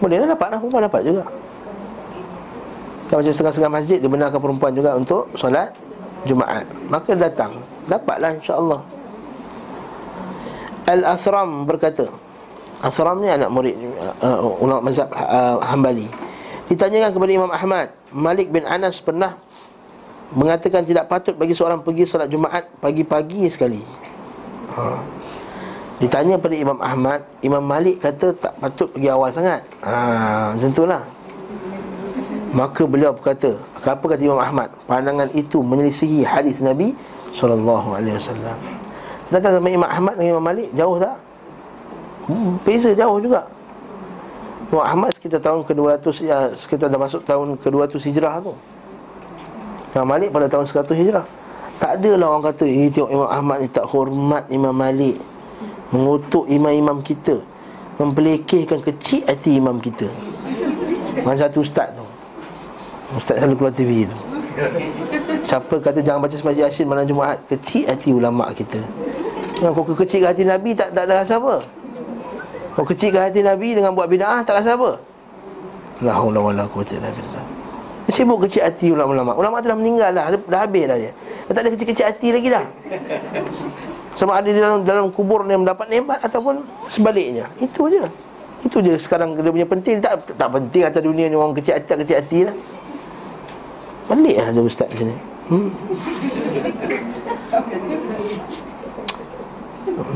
Boleh lah dapat lah Perempuan dapat juga. Kan macam setengah-setengah masjid Dia benarkan perempuan juga untuk solat Jumaat. Maka datang. Dapatlah insyaAllah Al-Athram berkata Athram ni anak murid uh, Ulama mazhab uh, Hambali Ditanyakan kepada Imam Ahmad Malik bin Anas pernah Mengatakan tidak patut bagi seorang pergi solat Jumaat Pagi-pagi sekali? Ha. Ditanya pada Imam Ahmad Imam Malik kata tak patut pergi awal sangat. Ha, itulah. Maka beliau berkata Apa kata Imam Ahmad Pandangan itu menyelisihi hadis Nabi SAW Sedangkan sama Imam Ahmad dengan Imam Malik Jauh tak? Hmm, beza jauh juga. Imam Ahmad sekitar tahun ke-200 ya, Sekitar dah masuk tahun ke-200 hijrah tu. Imam Malik pada tahun 100 hijrah. Tak adalah orang kata Eh tengok Imam Ahmad ni tak hormat Imam Malik. Mengutuk imam-imam kita. Mempelekehkan kecil hati imam kita. Macam satu ustaz tu. Ustaz selalu keluar TV tu. Siapa kata jangan baca semasa Yasin malam Jumaat? Kecil hati ulama' kita. Kau kecil hati Nabi tak, tak ada rasa apa Kau kecil hati Nabi dengan buat bida'ah tak rasa apa? La hawla wa la quwata illa billah. Sibuk kecil hati ulama-ulama. Ulama tu dah meninggal dah, dah habis dah dia. Dah tak ada kecil-kecil hati lagi dah. Sama ada di dalam dalam kubur yang mendapat nikmat Ataupun sebaliknya. Itu je. Itu je sekarang dia punya penting. Tak, tak penting atas dunia ni orang kecil hati tak kecil hati lah. Pelik lah ada ustaz macam ni. Hmm?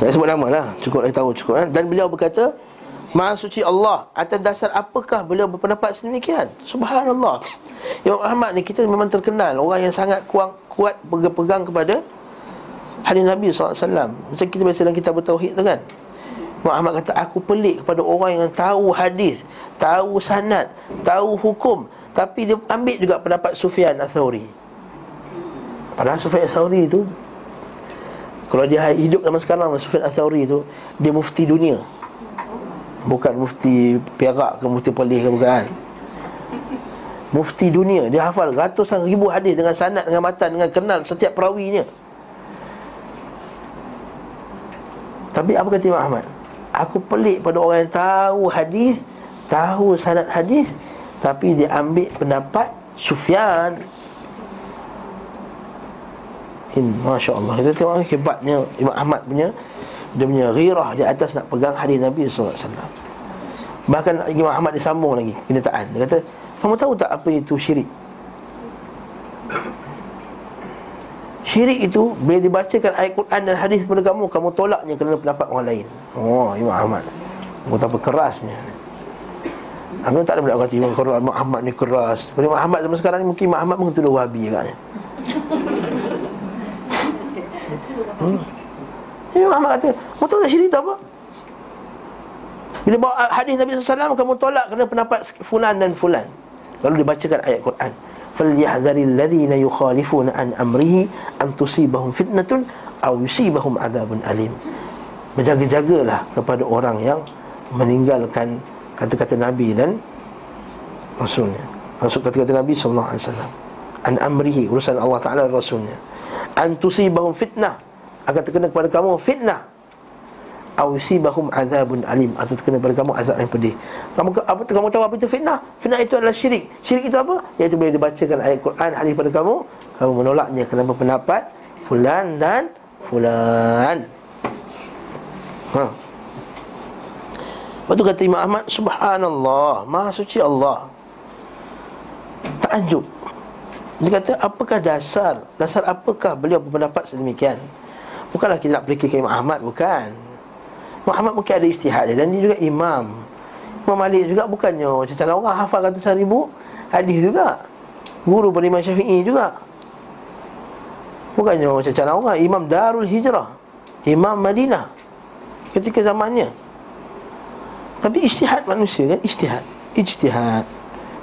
Tak sebut nama lah. Cukup dah tahu cukup kan? Dan beliau berkata Maha suci Allah. Atas dasar apakah beliau berpendapat sedemikian? Subhanallah. Imam Ahmad ni kita memang terkenal. Orang yang sangat kuat, kuat pegang kepada Hadis Nabi SAW Macam kita biasa dalam kitab bertauhid tu kan. Imam Ahmad kata Aku pelik kepada orang yang tahu hadis Tahu sanad Tahu hukum tapi dia ambil juga pendapat Sufyan Al-Thawri. Padahal Sufyan Al-Thawri itu Kalau dia hidup zaman sekarang Sufyan Al-Thawri itu Dia mufti dunia. Bukan mufti Perak ke mufti Perlis ke bukan. Mufti dunia. Dia hafal ratusan ribu hadis Dengan sanat, dengan matan, dengan kenal Setiap perawinya. Tapi apa kata Imam Ahmad? Aku pelik pada orang yang tahu hadis Tahu sanat hadis tapi dia ambil pendapat Sufyan In, Masya Allah Kita tengok hebatnya Imam Ahmad punya Dia punya ghirah di atas nak pegang hadis Nabi SAW Bahkan Imam Ahmad disambung lagi Kenyataan Dia kata Kamu tahu tak apa itu syirik? Syirik itu Bila dibacakan ayat Quran dan hadis kepada kamu Kamu tolaknya kerana pendapat orang lain. Oh Imam Ahmad. Betapa kerasnya. Amin tak ada benda kata Imam Ahmad ni keras. Imam Ahmad zaman sekarang ni Mungkin Imam Ahmad pun tuduh wahabi agaknya hmm. Imam Ahmad kata Kamu tahu tak syirik itu apa? Bila bawa hadis Nabi SAW Kamu tolak kerana pendapat fulan dan fulan Lalu dibacakan ayat Quran فَلْيَحْذَرِ الَّذِينَ يُخَالِفُونَ عَنْ أَمْرِهِ أَنْ تُصِيبَهُمْ فِتْنَةٌ أَوْ يُصِيبَهُمْ عَذَابٌ أَلِيمٌ Berjaga-jagalah kepada orang yang meninggalkan kata-kata Nabi dan Rasulnya Maksud kata-kata Nabi SAW An amrihi, urusan Allah Ta'ala dan Rasulnya An tusibahum fitnah akan terkena kepada kamu fitnah. Au yusibahum azabun alim Atau terkena pada kamu azab yang pedih. Kamu apa kamu tahu apa itu fitnah? Fitnah itu adalah syirik. Syirik itu apa? Iaitu boleh dibacakan ayat Quran hadis pada kamu Kamu menolaknya kerana pendapat Fulan dan Fulan. Ha. Lepas tu kata Imam Ahmad Subhanallah Maha suci Allah. Takjub. Dia kata apakah dasar Dasar apakah beliau berpendapat sedemikian Bukanlah kita nak perikirkan Imam Ahmad Bukan. Muhammad mungkin ada istihad dia Dan dia juga imam. Imam Malik juga bukannya Macam orang hafal kata seribu Hadis juga. Guru pada Imam Syafi'i juga. Bukannya macam orang Imam Darul Hijrah Imam Madinah Ketika zamannya. Tapi istihad manusia kan Istihad Ijtihad.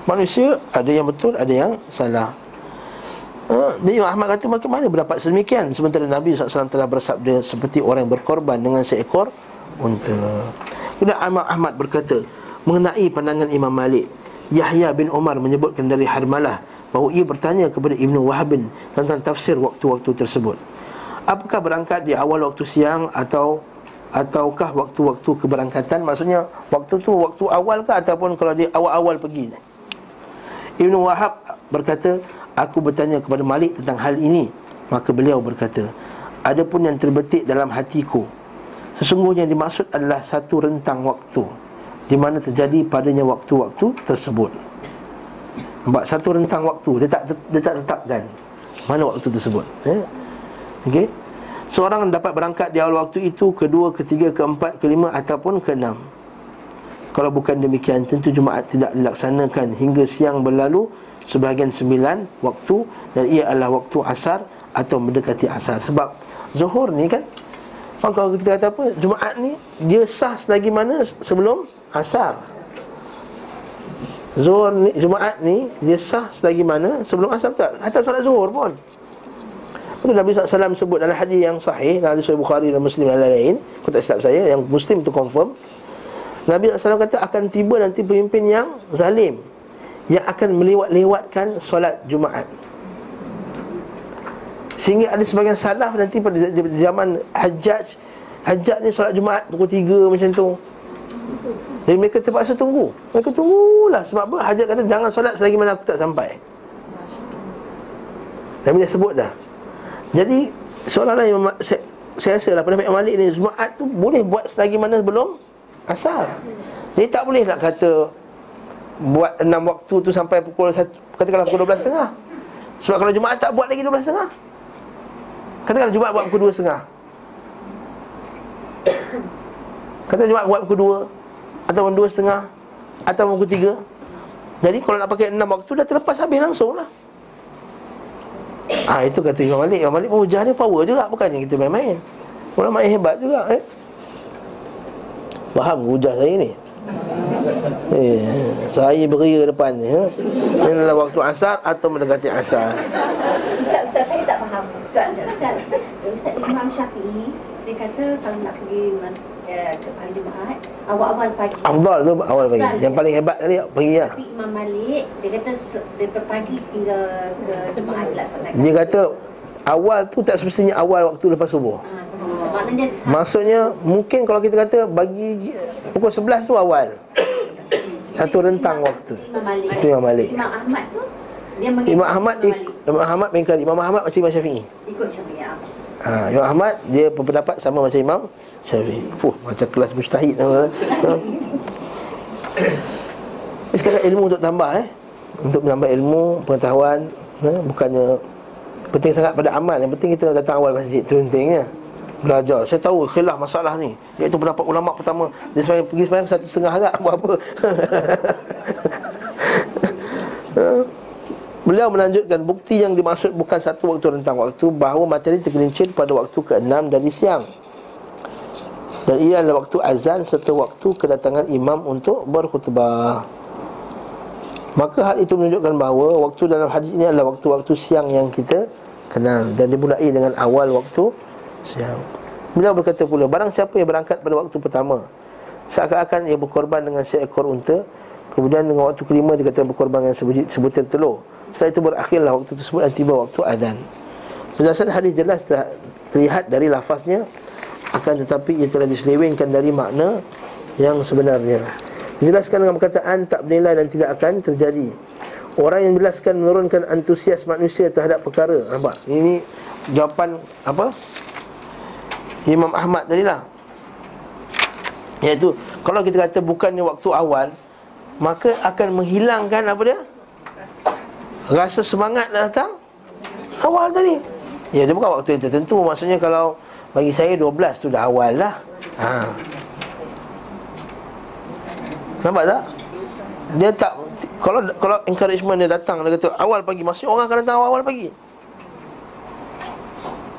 Manusia ada yang betul Ada yang salah Ha, dia Imam Ahmad kata bagaimana berdapat sedemikian Sementara Nabi SAW telah bersabda Seperti orang berkorban dengan seekor unta. Kemudian Ahmad Ahmad berkata mengenai pandangan Imam Malik, Yahya bin Umar menyebutkan dari Harmalah bahawa ia bertanya kepada Ibnu Wahab tentang tafsir waktu-waktu tersebut. Apakah berangkat di awal waktu siang atau ataukah waktu-waktu keberangkatan? Maksudnya waktu tu waktu awal ke ataupun kalau di awal-awal pergi? Ibnu Wahab berkata, aku bertanya kepada Malik tentang hal ini. Maka beliau berkata, adapun yang terbetik dalam hatiku Sesungguhnya dimaksud adalah satu rentang waktu Di mana terjadi padanya waktu-waktu tersebut Nampak satu rentang waktu Dia tak, dia tak tetapkan Mana waktu tersebut ya? Okey Seorang dapat berangkat di awal waktu itu Kedua, ketiga, keempat, kelima Ataupun keenam Kalau bukan demikian Tentu Jumaat tidak dilaksanakan Hingga siang berlalu Sebahagian sembilan waktu Dan ia adalah waktu asar Atau mendekati asar. Sebab Zuhur ni kan kalau kita kata apa Jumaat ni Dia sah selagi mana sebelum Asar. Zuhur ni Jumaat ni Dia sah selagi mana sebelum asar tak Atas salat zuhur pun. Betul Nabi SAW sebut dalam hadis yang sahih Dalam hadis Bukhari dan Muslim dan lain-lain Aku tak silap saya Yang Muslim tu confirm Nabi SAW kata akan tiba nanti pemimpin yang zalim Yang akan melewat-lewatkan solat Jumaat. Sehingga ada sebagian salaf nanti pada zaman Hajjaj Hajjaj ni solat Jumaat pukul 3 macam tu. Jadi mereka terpaksa tunggu. Mereka tunggulah Sebab apa? Hajjaj kata jangan solat selagi mana aku tak sampai. Nabi dah sebut dah. Jadi soalan lain saya, saya rasa lah Imam Malik ni Jumaat tu boleh buat selagi mana belum Asar Jadi tak boleh nak kata Buat enam waktu tu sampai pukul 1 Katakanlah pukul 12.30 Sebab kalau Jumaat tak buat lagi 12.30 Katakan Jumaat buat pukul 2 setengah Katakan Jumaat buat pukul 2 Atau 2 setengah Atau pukul 3 Jadi kalau nak pakai 6 waktu Dah terlepas habis langsung lah Ah itu kata Imam Malik. Imam Malik pun hujah dia power juga. Bukannya kita main-main. Ulama yang hebat juga eh? Faham hujah saya ni Eh, saya beria depan ni eh? Ini adalah waktu asar atau mendekati asar? Ustaz, Ustaz saya tak faham. Ustaz, Ustaz, Ustaz Imam Syafi'i Dia kata kalau nak pergi mas, eh, ke Jumaat Awal-awal pagi. Afdal tu awal pagi. Afdal, Yang ya. paling hebat tadi pagi lah. Tapi Imam Malik Dia kata daripada pagi hingga ke Jumaat dilaksanakan. Dia kata Awal tu tak semestinya awal waktu lepas subuh. Ah, Maksudnya mungkin kalau kita kata bagi pukul 11 tu awal. Satu rentang waktu. Itu Imam Malik. Imam Ahmad tu dia Imam Ahmad Imam Ahmad Imam Ahmad macam Imam Syafi'i. Ikut Syafi'i ah. ha, Imam Ahmad dia berpendapat sama macam Imam Syafi'i. Fuh macam kelas mustahid. Ha. Sekarang ilmu untuk tambah eh. Untuk menambah ilmu, pengetahuan eh, Bukannya Penting sangat pada amal. Yang penting kita datang awal masjid. Itu penting ya Belajar. Saya tahu khilaf masalah ni. Iaitu pendapat ulama pertama. Dia semayang, pergi semayang satu setengah harap. Buat apa? Beliau melanjutkan bukti yang dimaksud bukan satu waktu rentang waktu Bahawa materi tergelincir pada waktu ke-6 dari siang. Dan ia adalah waktu azan serta waktu kedatangan imam untuk berkhutbah. Maka hal itu menunjukkan bahawa waktu dalam hadis ini adalah waktu-waktu siang yang kita kenal Dan dimulai dengan awal waktu siang. Beliau berkata pula Barang siapa yang berangkat pada waktu pertama Seakan-akan ia berkorban dengan seekor unta Kemudian dengan waktu kelima dia kata berkorban dengan sebutir telur. Setelah itu berakhirlah waktu tersebut dan tiba waktu adhan Berdasarkan hadis jelas terlihat dari lafaznya Akan tetapi ia telah diselewengkan dari makna yang sebenarnya. Dijelaskan dengan perkataan tak bernilai dan tidak akan terjadi Orang yang menjelaskan menurunkan antusias manusia terhadap perkara Nampak? Ini jawapan apa? Imam Ahmad tadi lah Iaitu Kalau kita kata bukannya waktu awal Maka akan menghilangkan apa dia? Rasa semangat dah datang Awal tadi Ya dia bukan waktu yang tertentu Maksudnya kalau Bagi saya 12 tu dah awal lah ha. Nampak tak? Dia tak Kalau kalau encouragement dia datang Dia kata awal pagi Maksudnya orang akan datang awal-awal pagi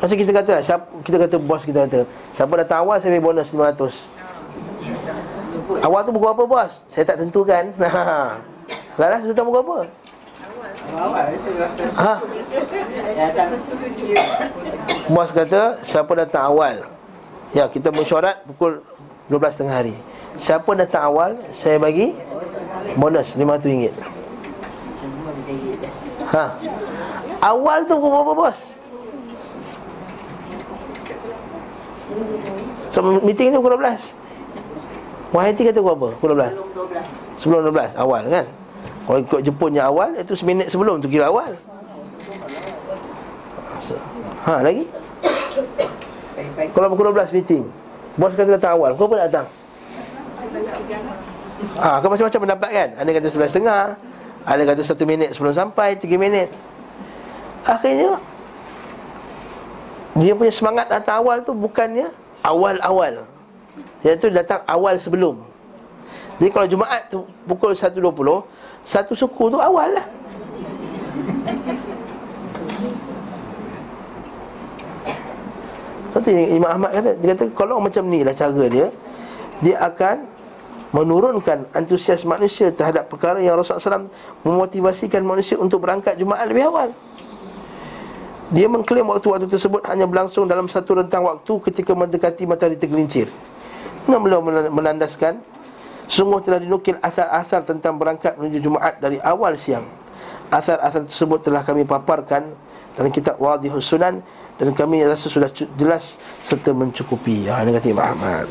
Macam kita kata siapa, Kita kata bos kita kata Siapa datang awal saya beri bonus 500 Awal tu buku apa bos? Saya tak tentukan Lalas datang buku apa? Ha? Bos kata siapa datang awal Ya kita mesyuarat pukul 12 tengah hari Siapa datang awal Saya bagi Bonus RM500 Ha? Awal tu pukul berapa bos? So meeting ni pukul 12 Wahai kata pukul apa? Pukul 12 Sebelum 12 awal kan? Kalau ikut Jepunnya awal Itu seminit sebelum tu kira awal. Ha lagi? Kalau pukul 12 meeting Bos kata datang awal. Kau pun datang Ha, kau macam-macam pendapat kan? Ada kata 11 setengah Ada kata 1 minit sebelum sampai 3 minit. Akhirnya Dia punya semangat datang awal tu Bukannya awal-awal. Iaitu datang awal sebelum. Jadi kalau Jumaat tu Pukul 1.20 satu suku tu awal lah. Lepas Imam Ahmad kata Dia kata kalau macam ni lah cara dia Dia akan menurunkan antusias manusia terhadap perkara yang Rasulullah SAW memotivasikan manusia untuk berangkat Jumaat lebih awal. Dia mengklaim waktu-waktu tersebut hanya berlangsung dalam satu rentang waktu ketika mendekati matahari tergelincir. Namun beliau menandaskan Sungguh telah dinukil asal-asal tentang berangkat menuju Jumaat dari awal siang Asal-asal tersebut telah kami paparkan dalam kitab Wadihus Sunan Dan kami rasa sudah jelas serta mencukupi Ya, ini kata Imam Ahmad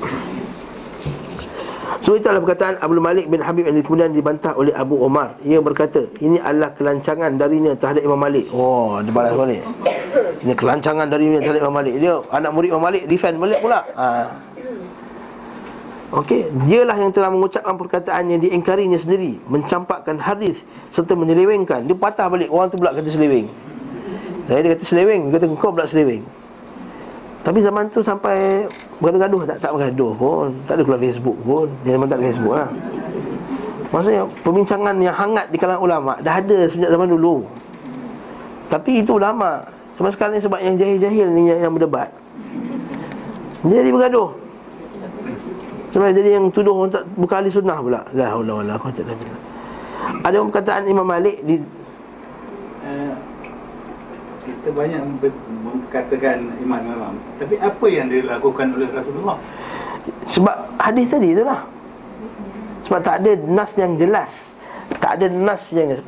So itu adalah perkataan Abu Malik bin Habib yang kemudian dibantah oleh Abu Omar Ia berkata, ini adalah kelancangan darinya terhadap Imam Malik Oh, dia balas balik Ini kelancangan darinya terhadap Imam Malik Dia anak murid Imam Malik, defend Malik pula ha. Okey, dialah yang telah mengucapkan perkataan yang diingkarinya sendiri, mencampakkan hadis serta menyelewengkan. Dia patah balik orang tu pula kata seleweng. Saya dia kata seleweng, dia kata kau pula seleweng. Tapi zaman tu sampai bergaduh tak tak bergaduh pun, tak ada keluar Facebook pun. Dia memang tak ada Facebook lah. Maksudnya perbincangan yang hangat di kalangan ulama dah ada sejak zaman dulu. Tapi itu ulama. Cuma sekarang ni sebab yang jahil-jahil ni yang, yang berdebat. Jadi bergaduh. Sebab jadi yang tuduh orang tak bukan ahli sunnah pula. La haula wala quwwata illa billah. Ada perkataan Imam Malik di kita banyak mengatakan iman malam. Tapi apa yang dilakukan oleh Rasulullah? Sebab hadis tadi itulah. Sebab tak ada nas yang jelas. Tak ada nas yang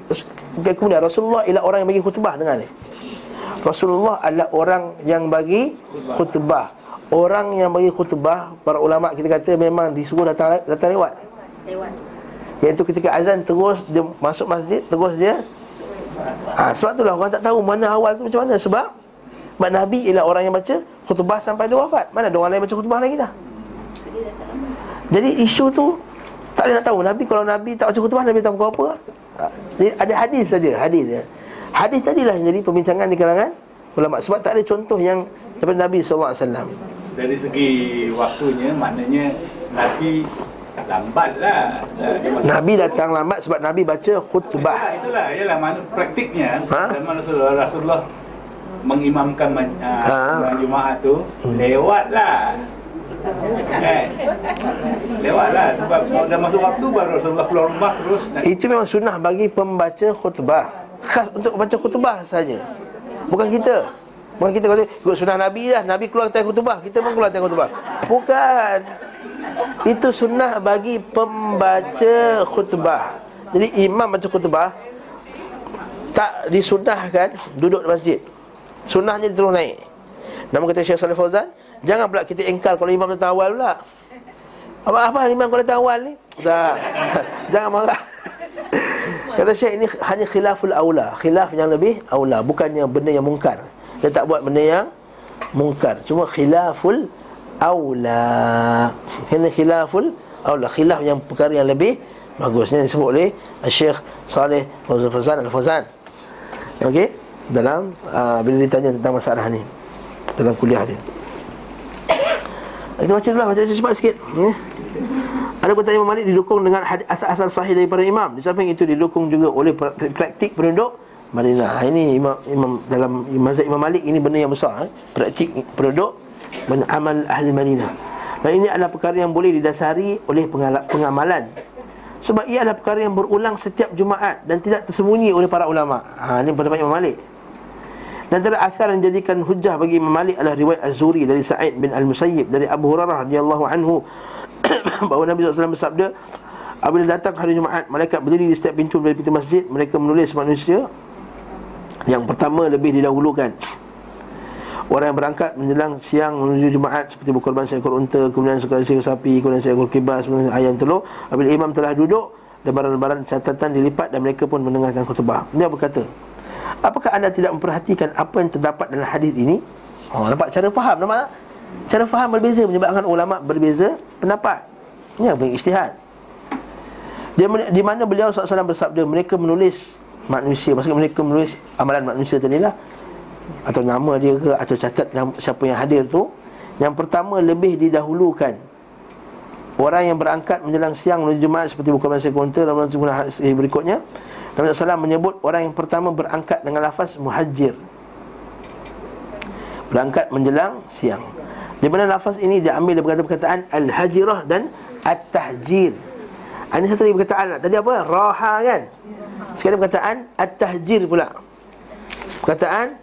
kemudian Rasulullah ialah orang yang bagi khutbah dengar ni. Rasulullah adalah orang yang bagi khutbah. Orang yang bagi khutbah Para ulama kita kata memang disuruh datang datang lewat Lewat Iaitu ketika azan terus dia masuk masjid Terus dia ha, Sebab itulah orang tak tahu mana awal tu macam mana. Sebab Mak Nabi ialah orang yang baca khutbah sampai dia wafat. Mana ada orang lain baca khutbah lagi dah? Jadi isu tu Tak boleh nak tahu. Nabi kalau Nabi tak baca khutbah Nabi tak buka apa? Ha, Jadi ada hadis saja Hadis dia Hadis tadilah yang jadi perbincangan di kalangan ulama. Sebab tak ada contoh yang daripada Nabi SAW Dari segi waktunya maknanya Nabi lambat lah. Nabi datang lambat sebab Nabi baca khutbah. Itulah, itulah, ialah mana praktiknya. Ha? zaman Rasulullah, Rasulullah mengimamkan ma- uh, Ha. Jumaat tu lewatlah. Kan? Lewatlah sebab dah masuk waktu baru Rasulullah keluar rumah terus. Nak Itu memang sunnah bagi pembaca khutbah. Khas untuk baca khutbah saja. Bukan kita. Bukan kita kata ikut sunnah Nabi lah. Nabi keluar time khutbah. Kita pun keluar time khutbah. Bukan Itu sunnah bagi pembaca khutbah Jadi imam baca khutbah Tak disunnahkan duduk di masjid Sunnahnya terus naik Nama kata Syekh Salih Fauzan Jangan pula kita engkar kalau imam datang awal pula apa apa imam kalau datang awal ni? Tak. Jangan marah. Kata Syekh ini hanya khilaful aula, khilaf yang lebih aula, bukannya benda yang mungkar. Dia tak buat benda yang mungkar, cuma khilaful aula. Ini khilaful aula, khilaf yang perkara yang lebih bagus. Ini disebut oleh Syekh Saleh Fauzan Al-Fauzan. Okey, dalam uh, bila ditanya tentang masalah ni dalam kuliah dia. Kita baca dulu lah, baca cepat sikit ya. Ada pertanyaan Imam Malik didukung dengan asal-asal sahih daripada imam Di samping itu didukung juga oleh pra- praktik penduduk Madinah Ini imam, imam dalam mazhab Imam Malik ini benda yang besar eh? Praktik penduduk Amal ahli Madinah. Dan ini adalah perkara yang boleh didasari oleh pengamalan. Sebab ia adalah perkara yang berulang setiap Jumaat Dan tidak tersembunyi oleh para ulama. Ha, Ini pendapat Imam Malik. Dan antara asar yang jadikan hujah bagi Imam Malik adalah riwayat Az-Zuri dari Sa'id bin Al-Musayyib dari Abu Hurairah radhiyallahu anhu bahawa Nabi SAW bersabda apabila datang hari Jumaat malaikat berdiri di setiap pintu dari pintu masjid mereka menulis manusia yang pertama lebih didahulukan Orang yang berangkat menjelang siang menuju Jumaat Seperti berkorban seekor unta Kemudian seekor, seekor sapi Kemudian seekor kibas Kemudian ayam telur. Apabila imam telah duduk Lembaran-lembaran catatan dilipat Dan mereka pun mendengarkan khutbah. Dia berkata Apakah anda tidak memperhatikan Apa yang terdapat dalam hadis ini? Oh, Nampak cara faham Nampak tak? Cara faham berbeza Menyebabkan ulama' berbeza pendapat. Ini yang ijtihad. Dia, Di mana beliau SAW bersabda Mereka menulis manusia Maksudnya mereka menulis amalan manusia tadi lah atau nama dia ke atau catat siapa yang hadir tu. Yang pertama lebih didahulukan. Orang yang berangkat menjelang siang menuju Jumaat seperti bukan masa konter dalam sebuah hadis berikutnya. Nabi SAW menyebut orang yang pertama berangkat dengan lafaz muhajir berangkat menjelang siang. Di mana lafaz ini diambil daripada perkataan al-hajirah dan at-tahjir. Ah, ini satu lagi perkataan tadi apa? Raha kan? Sekarang perkataan at-tahjir pula. Perkataan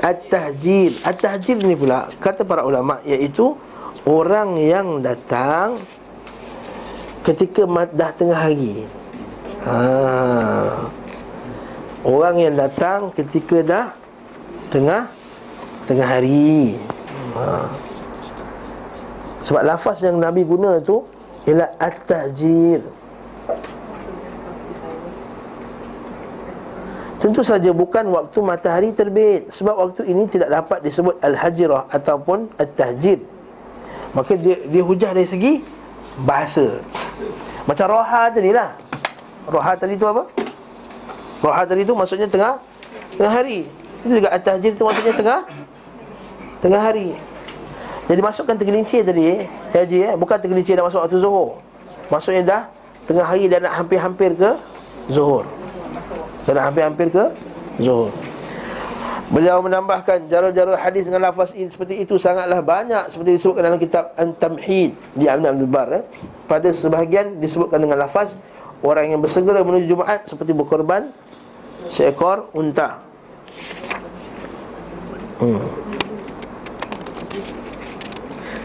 At-tahjir At-tahjir ni pula Kata para ulama' Iaitu Orang yang datang Ketika dah tengah hari ha. Orang yang datang Ketika dah Tengah Tengah hari ha. Sebab lafaz yang Nabi guna tu Ialah At-tahjir Tentu saja bukan waktu matahari terbit. Sebab waktu ini tidak dapat disebut Al-Hajirah ataupun Al-Tahjid Maka dia, dia hujah dari segi Bahasa. Macam roha tadi lah. Roha tadi tu apa? Roha tadi tu maksudnya tengah Tengah hari. Itu juga Al-Tahjid tu maksudnya tengah Tengah hari. Jadi masukkan tergelincir tadi eh Haji eh Bukan tergelincir dah masuk waktu zuhur. Maksudnya dah Tengah hari dah nak hampir-hampir ke Zuhur dan hampir-hampir ke Zuhur Beliau menambahkan jarul-jarul hadis dengan lafaz ini seperti itu sangatlah banyak seperti disebutkan dalam kitab An-Tamhid di Ibn Abdul Bar eh. Pada sebahagian disebutkan dengan lafaz orang yang bersegera menuju Jumaat seperti berkorban seekor unta. Hmm.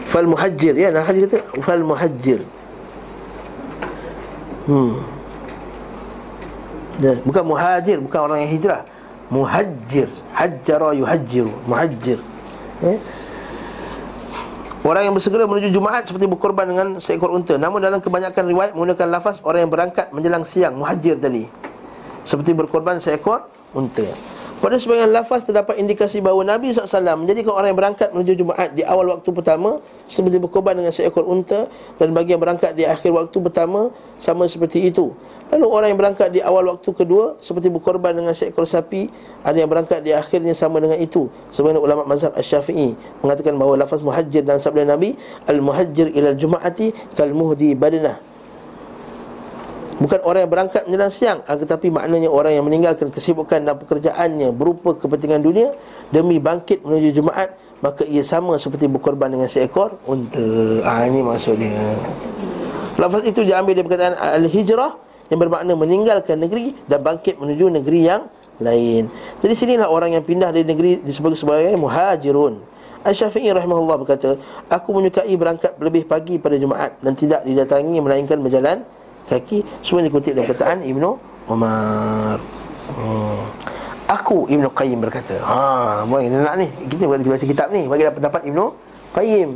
Fal muhajjir ya nah hadis kata fal muhajjir. Hmm. Ya, bukan muhajir, bukan orang yang hijrah. Muhajir, hajjara yuhajjiru, muhajir. Eh? Orang yang bersegera menuju Jumaat seperti berkorban dengan seekor unta. Namun dalam kebanyakan riwayat menggunakan lafaz orang yang berangkat menjelang siang, muhajir tadi. Seperti berkorban seekor unta. Pada sebagian lafaz terdapat indikasi bahawa Nabi SAW menjadikan orang yang berangkat menuju Jumaat di awal waktu pertama seperti berkorban dengan seekor unta dan bagi yang berangkat di akhir waktu pertama sama seperti itu. Lalu orang yang berangkat di awal waktu kedua seperti berkorban dengan seekor sapi, ada yang berangkat di akhirnya sama dengan itu. Sebenarnya ulama mazhab Asy-Syafi'i mengatakan bahawa lafaz muhajir dan sabda Nabi al-muhajir ila al-jum'ati kal muhdi badanah Bukan orang yang berangkat menjelang siang Tetapi maknanya orang yang meninggalkan kesibukan dan pekerjaannya Berupa kepentingan dunia Demi bangkit menuju Jumaat Maka ia sama seperti berkorban dengan seekor unta. Ah, Ini maksudnya Lafaz itu diambil dari perkataan Al-Hijrah Yang bermakna meninggalkan negeri Dan bangkit menuju negeri yang lain. Jadi sinilah orang yang pindah dari negeri Disebut sebagai muhajirun. Al-Syafi'i rahimahullah berkata Aku menyukai berangkat lebih pagi pada Jumaat Dan tidak didatangi melainkan berjalan kaki semua dikutip dari perkataan Ibnu Umar. Hmm. Aku Ibnu Qayyim berkata. Ha, boleh kita nak ni. Kita buat baca kitab ni bagi pendapat Ibnu Qayyim.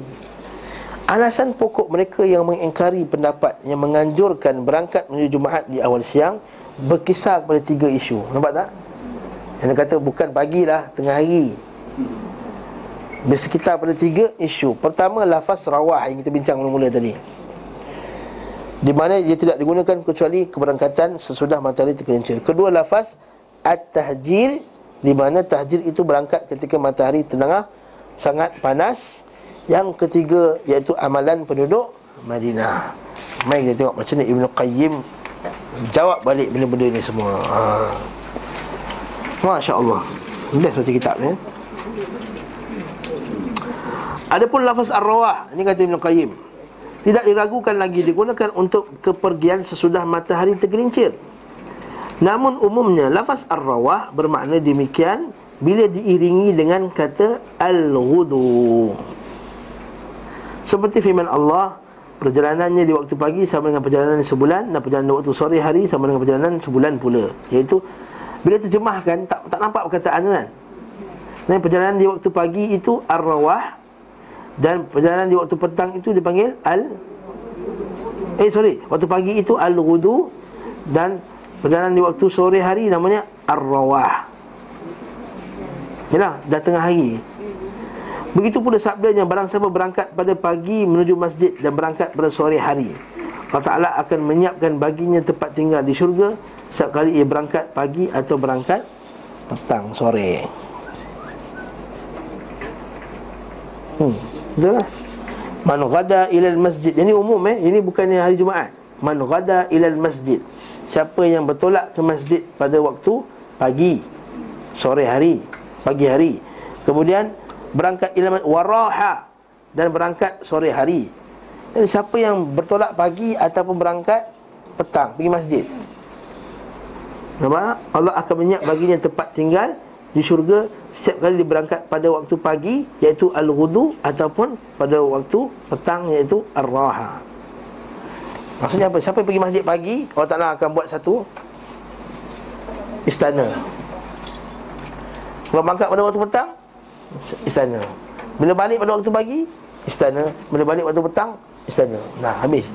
Alasan pokok mereka yang mengingkari pendapat yang menganjurkan berangkat menuju Jumaat di awal siang berkisar kepada tiga isu. Nampak tak? Yang kata bukan pagi lah, tengah hari. Bersekitar pada tiga isu. Pertama, lafaz rawah yang kita bincang mula-mula tadi di mana dia tidak digunakan kecuali keberangkatan sesudah matahari tergelincir. Kedua lafaz at-tahjir di mana tahjir itu berangkat ketika matahari tengah sangat panas. Yang ketiga iaitu amalan penduduk Madinah. Mari kita tengok macam ni Ibnu Qayyim jawab balik benda-benda ni semua. Ha. Masya-Allah. Best baca kitab ni. Adapun lafaz ar-rawah, ini kata Ibnu Qayyim tidak diragukan lagi digunakan untuk kepergian sesudah matahari tergelincir. Namun umumnya lafaz ar-rawah bermakna demikian bila diiringi dengan kata al-ghudu. Seperti firman Allah, perjalanannya di waktu pagi sama dengan perjalanan sebulan dan perjalanan di waktu sore hari sama dengan perjalanan sebulan pula. Iaitu bila terjemahkan tak tak nampak perkataan kan. Dan perjalanan di waktu pagi itu ar-rawah dan perjalanan di waktu petang itu dipanggil al Eh sorry Waktu pagi itu al-ghudu Dan perjalanan di waktu sore hari namanya ar-rawah. Yalah, dah tengah hari. Begitu pula sabdanya Barang siapa berangkat pada pagi menuju masjid Dan berangkat pada sore hari Allah Ta'ala akan menyiapkan baginya tempat tinggal di syurga Setiap kali ia berangkat pagi atau berangkat petang, sore. Hmm Betul lah. Man ghada ilal masjid. Ini umum eh. Ini bukannya hari Jumaat. Man ghada ilal masjid. Siapa yang bertolak ke masjid pada waktu? Pagi. Sore hari. Pagi hari. Kemudian Berangkat ilal Waraha. Dan berangkat sore hari. Jadi siapa yang bertolak pagi Ataupun berangkat Petang Pergi masjid? Nampak? Allah akan menyiap baginya tempat tinggal di syurga setiap kali dia berangkat pada waktu pagi iaitu al-ghudu ataupun pada waktu petang iaitu ar-raha. Maksudnya apa? Siapa yang pergi masjid pagi, Allah Taala akan buat satu istana. Kalau berangkat pada waktu petang, istana. Bila balik pada waktu pagi, istana. Bila balik waktu petang, istana. Nah, habis.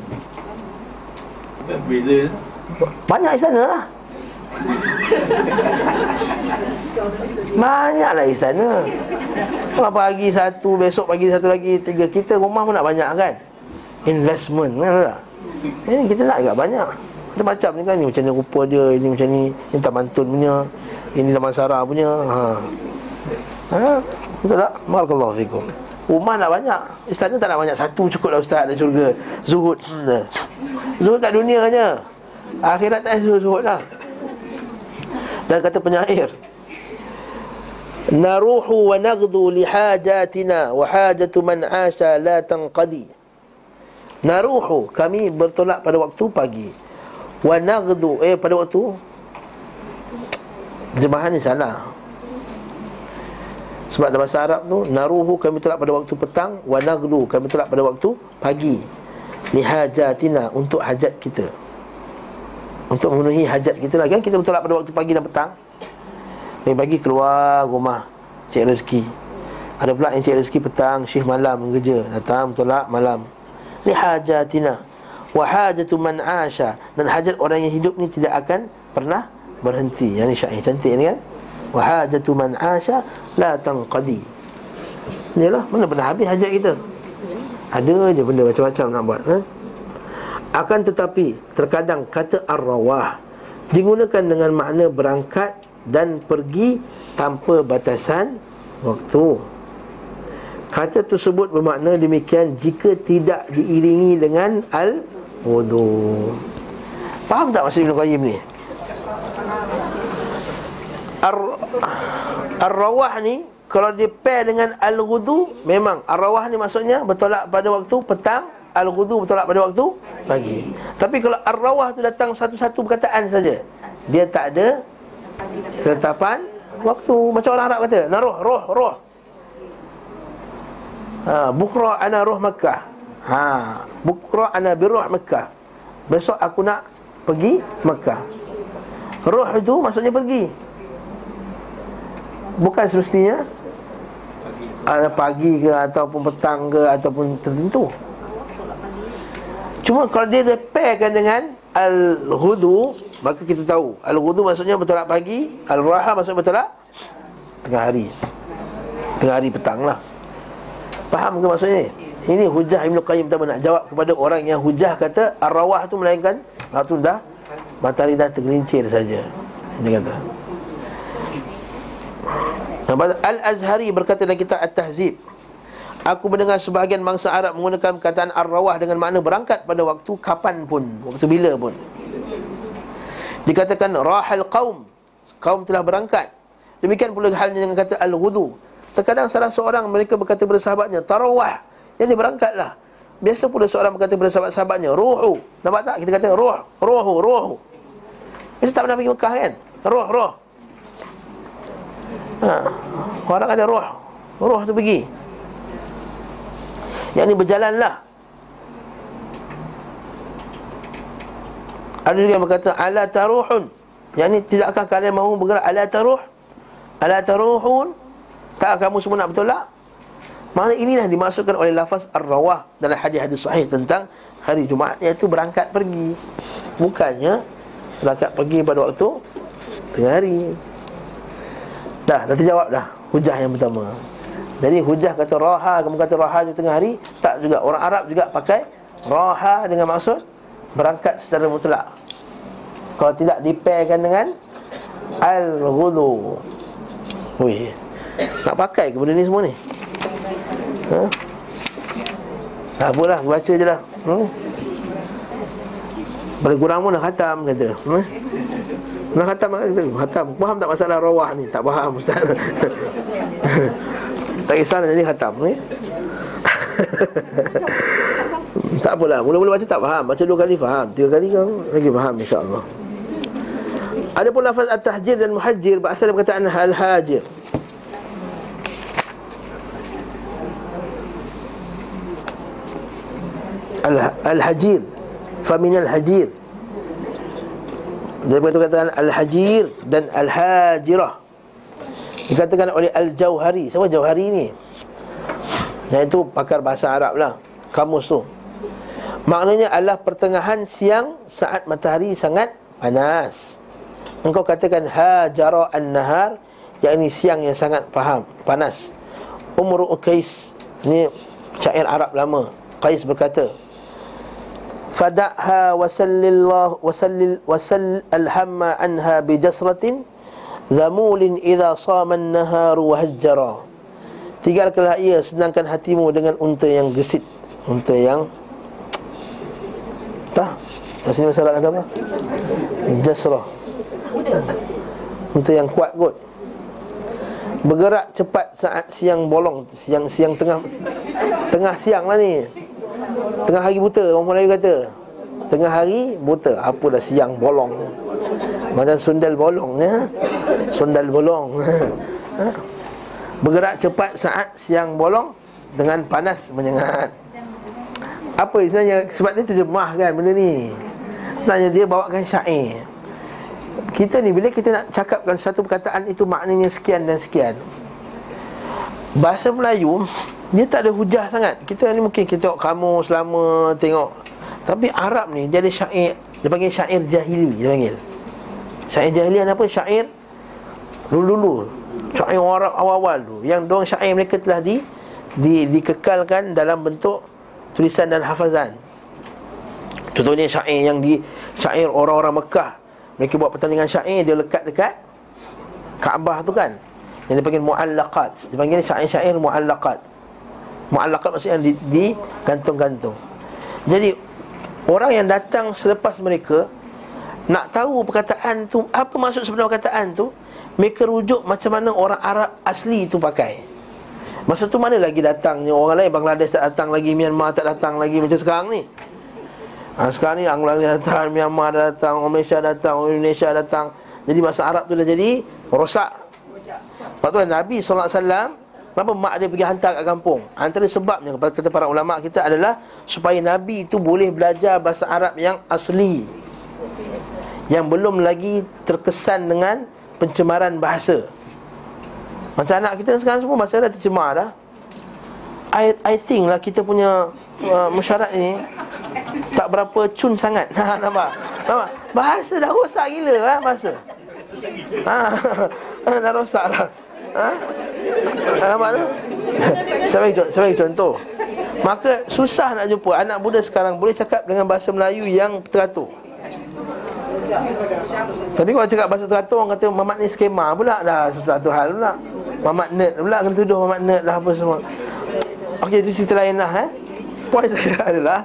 Beza Banyak istana lah. Banyaklah istana. Kalau pagi satu, besok pagi satu lagi Tiga, kita rumah pun nak banyak kan? Investment kan tak? Ini kita nak agak banyak. Macam-macam ni kan? Ni macam ni rupa dia Ini macam ni Ini Taman Tun punya Ini Taman Sarah punya. Ha. Ha? Betul tak? Barakallahu fikum. Rumah nak banyak. Istana tak nak banyak. Satu cukup lah Ustaz Dan syurga. Zuhud. Hmm. Zuhud kat dunia je. Akhirat tak zuhud lah dan kata penyair Naruhu wa naghdu li hajatina Wa hajatu man asha la tanqadi. Naruhu Kami bertolak pada waktu pagi. Wa naghdu Eh pada waktu Terjemahan ni salah. Sebab dalam bahasa Arab tu Naruhu kami tolak pada waktu petang Wa naghdu kami tolak pada waktu pagi. Li hajatina Untuk hajat kita untuk memenuhi hajat kita lah. Kan kita bertolak pada waktu pagi dan petang? Pagi pagi keluar rumah cek rezeki. Ada pula yang cek rezeki petang Syih malam kerja. Datang bertolak malam. Ni hajatina. Wa hajatu man asha. Dan hajat orang yang hidup ni tidak akan pernah berhenti. Yang ni syair cantik ni kan? Wa hajatu man asha la tanqadi. Inilah mana pernah habis hajat kita? Ada je benda macam-macam nak buat eh? Akan tetapi Terkadang kata ar-rawah Digunakan dengan makna berangkat Dan pergi Tanpa batasan Waktu Kata tersebut bermakna demikian Jika tidak diiringi dengan Al-wudu Faham tak maksud Ibn Qayyim ni? Ar- Ar-rawah ni Kalau dia pair dengan Al-wudu Memang Ar-rawah ni maksudnya Bertolak pada waktu petang Al-wudu bertolak pada waktu? Pagi. Tapi kalau Ar-rawah tu datang satu-satu perkataan saja Dia tak ada Ketetapan Waktu. Macam orang Arab kata Nah roh, roh, roh. Ha, Bukra ana roh Makkah. Ha, Bukra ana birroh Makkah. Besok aku nak pergi Makkah. Roh itu maksudnya pergi. Bukan semestinya ada pagi ke ataupun petang ke ataupun tertentu. Cuma kalau dia pairkan dengan al-ghudu, maka kita tahu al-ghudu maksudnya bertolak pagi, al-raha maksudnya bertolak tengah hari. Tengah hari petang lah. Faham ke maksudnya? Ini hujah Ibn Qayyim tak nak jawab kepada orang yang hujah kata ar-rawah tu melainkan waktu dah matahari dah tergelincir saja. Dia kata. Al-Azhari berkata dalam kitab At-Tahzib Aku mendengar sebahagian bangsa Arab menggunakan perkataan ar-rawah dengan makna berangkat pada waktu kapan pun, waktu bila pun. Dikatakan rahal qaum, kaum telah berangkat. Demikian pula halnya dengan kata al-ghudu. Terkadang salah seorang mereka berkata kepada sahabatnya, tarawah, jadi berangkatlah. Biasa pula seorang berkata kepada sahabat-sahabatnya, ruhu. Nampak tak? Kita kata ruh, ruhu, ruhu. Biasa tak pernah pergi Mekah kan? Ruh, ruh. Ha, orang ada roh. Roh tu pergi. Yang ni berjalanlah. Ada juga yang berkata ala taruhun. Yang ni tidakkah kalian mahu bergerak ala taruh? Ala taruhun? Tak kamu semua nak bertolak? Mana inilah dimasukkan oleh lafaz ar-rawah dalam hadis-hadis sahih tentang hari Jumaat iaitu berangkat pergi. Bukannya berangkat pergi pada waktu tengah hari. Dah, dah terjawab dah Hujah yang pertama Jadi hujah kata raha Kamu kata raha di tengah hari Tak juga Orang Arab juga pakai Raha dengan maksud Berangkat secara mutlak Kalau tidak dipairkan dengan Al-Ghulu Wih Nak pakai ke benda ni semua ni Ha? Tak apalah, baca je lah hmm? Paling kurang pun dah khatam kata hmm? Nak khatam kata, khatam. Faham tak masalah rawah ni? Tak faham ustaz. tak kisah jadi khatam ni. tak apalah, mula-mula baca tak faham. Baca dua kali faham, tiga kali kau lagi faham insya-Allah. Ada pun lafaz at-tahjir dan muhajjir berasal dari perkataan al-hajir. Al-hajir. Faminal hajir. Dia katakan Al-Hajir dan Al-Hajirah Dikatakan oleh Al-Jauhari. Siapa Jauhari ni? Yang itu pakar bahasa Arab lah. Kamus tu. Maknanya adalah pertengahan siang Saat matahari sangat panas. Engkau katakan Hajara an-nahar Yang ini siang yang sangat faham Panas. Umru Qais Ini syair Arab lama. Qais berkata fada'ha wasallillah wasallil wasall alhamma anha bijasratin zamulin idza sama an-nahar wa hajjara. Tinggalkanlah ia senangkan hatimu dengan unta yang gesit. Unta yang tak Maksudnya masalah kata apa? Jasrah. Unta yang kuat kot. Bergerak cepat saat siang bolong. Siang siang tengah Tengah siang lah ni. Tengah hari buta Orang Melayu kata. Tengah hari buta. Apa dah siang bolong Macam sundal bolong ya? Sundal bolong. Ha? Bergerak cepat saat siang bolong Dengan panas menyengat. Apa sebenarnya Sebab dia terjemah kan benda ni? Sebenarnya dia bawakan syair. Kita ni bila kita nak cakapkan Satu perkataan itu maknanya sekian dan sekian. Bahasa Melayu dia tak ada hujah sangat. Kita ni mungkin kita tengok kamu selama Tengok. Tapi Arab ni dia ada syair. Dia panggil syair jahili Dia panggil Syair jahili apa? Syair? Dulu-dulu. Syair orang Arab awal-awal tu. Yang dong syair mereka telah di, di Dikekalkan dalam bentuk Tulisan dan hafazan. Contohnya syair yang di Syair orang-orang Mekah. Mereka buat pertandingan syair Dia lekat dekat Kaabah tu kan? Yang dipanggil mu'allaqat. Dipanggil syair-syair mu'allaqat. Mu'allaqat maksudnya di, di gantung-gantung Jadi Orang yang datang selepas mereka Nak tahu perkataan tu Apa maksud sebenarnya perkataan tu? Mereka rujuk macam mana orang Arab asli tu pakai. Masa tu mana lagi datangnya? Orang lain Bangladesh tak datang lagi Myanmar tak datang lagi Macam sekarang ni. Ha, Sekarang ni Bangladesh datang Myanmar datang Orang Malaysia datang Orang Indonesia datang. Jadi masa Arab tu dah jadi Rosak. Lepas tu Nabi SAW Kenapa mak dia pergi hantar kat kampung? Antara sebabnya kata para ulama kita adalah supaya Nabi itu boleh belajar bahasa Arab yang asli. Yang belum lagi terkesan dengan pencemaran bahasa. Macam anak kita sekarang semua bahasa dah tercemar dah. I I think lah kita punya uh, masyarakat ini tak berapa cun sangat. Ha nampak? Nampak? Bahasa dah rosak gila ha bahasa. Ha, dah rosak dah. Ha? Nampak tu? saya bagi contoh Maka susah nak jumpa Anak muda sekarang boleh cakap dengan bahasa Melayu yang teratur Tapi kalau cakap bahasa teratur Orang kata mamat ni skema pula Dah susah tu hal pula. Mamat nerd pula Kena tuduh mamat nerd lah apa semua. Okey itu cerita lain lah eh. Poin saya adalah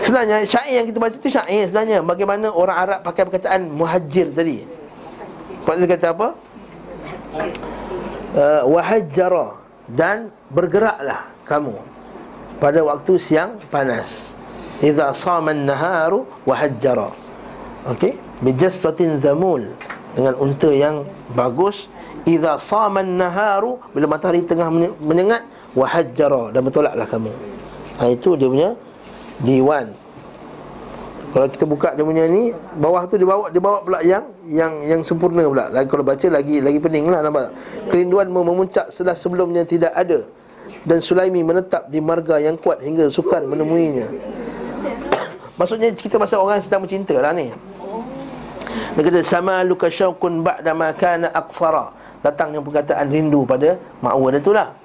Sebenarnya syair yang kita baca tu syair sebenarnya. Bagaimana orang Arab pakai perkataan muhajir tadi. Pak dia kata apa? uh, dan bergeraklah kamu pada waktu siang panas. Idza sama an-naharu wahajjara okey? Bijaswatin zamul. Dengan unta yang bagus. Idza sama an-naharu bila matahari tengah menyengat wahajjara. Dan bertolaklah kamu. Ha, itu dia punya diwan. Kalau kita buka dia punya ni Bawah tu dia bawa Dia bawa pula yang Yang yang sempurna pula. Lagi, Kalau baca lagi lagi pening lah nampak. Kerinduan memuncak setelah sebelumnya tidak ada. Dan Sulaimi menetap di marga yang kuat Hingga sukar menemuinya. Maksudnya kita pasal orang sedang mencinta lah ni Dia kata Sama luka syaukun ba'da makana aqsara. Datang yang perkataan rindu pada Ma'wa dia tu lah.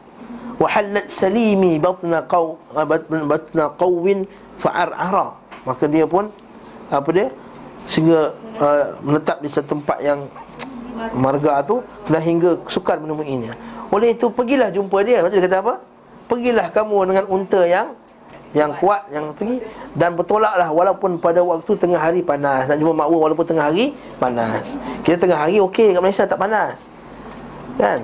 Wahallat salimi batna qaw batna qawwin fa'ar'ara. Maka dia pun Apa dia Sehingga uh, menetap di satu tempat yang Marga tu Dan hingga sukar menemuinya. Oleh itu pergilah jumpa dia. Maksudnya dia kata apa? Pergilah kamu dengan unta yang yang kuat yang pergi dan bertolaklah walaupun pada waktu tengah hari panas. Nak jumpa makwa walaupun tengah hari panas. Kita tengah hari okey kat Malaysia tak panas. Kan?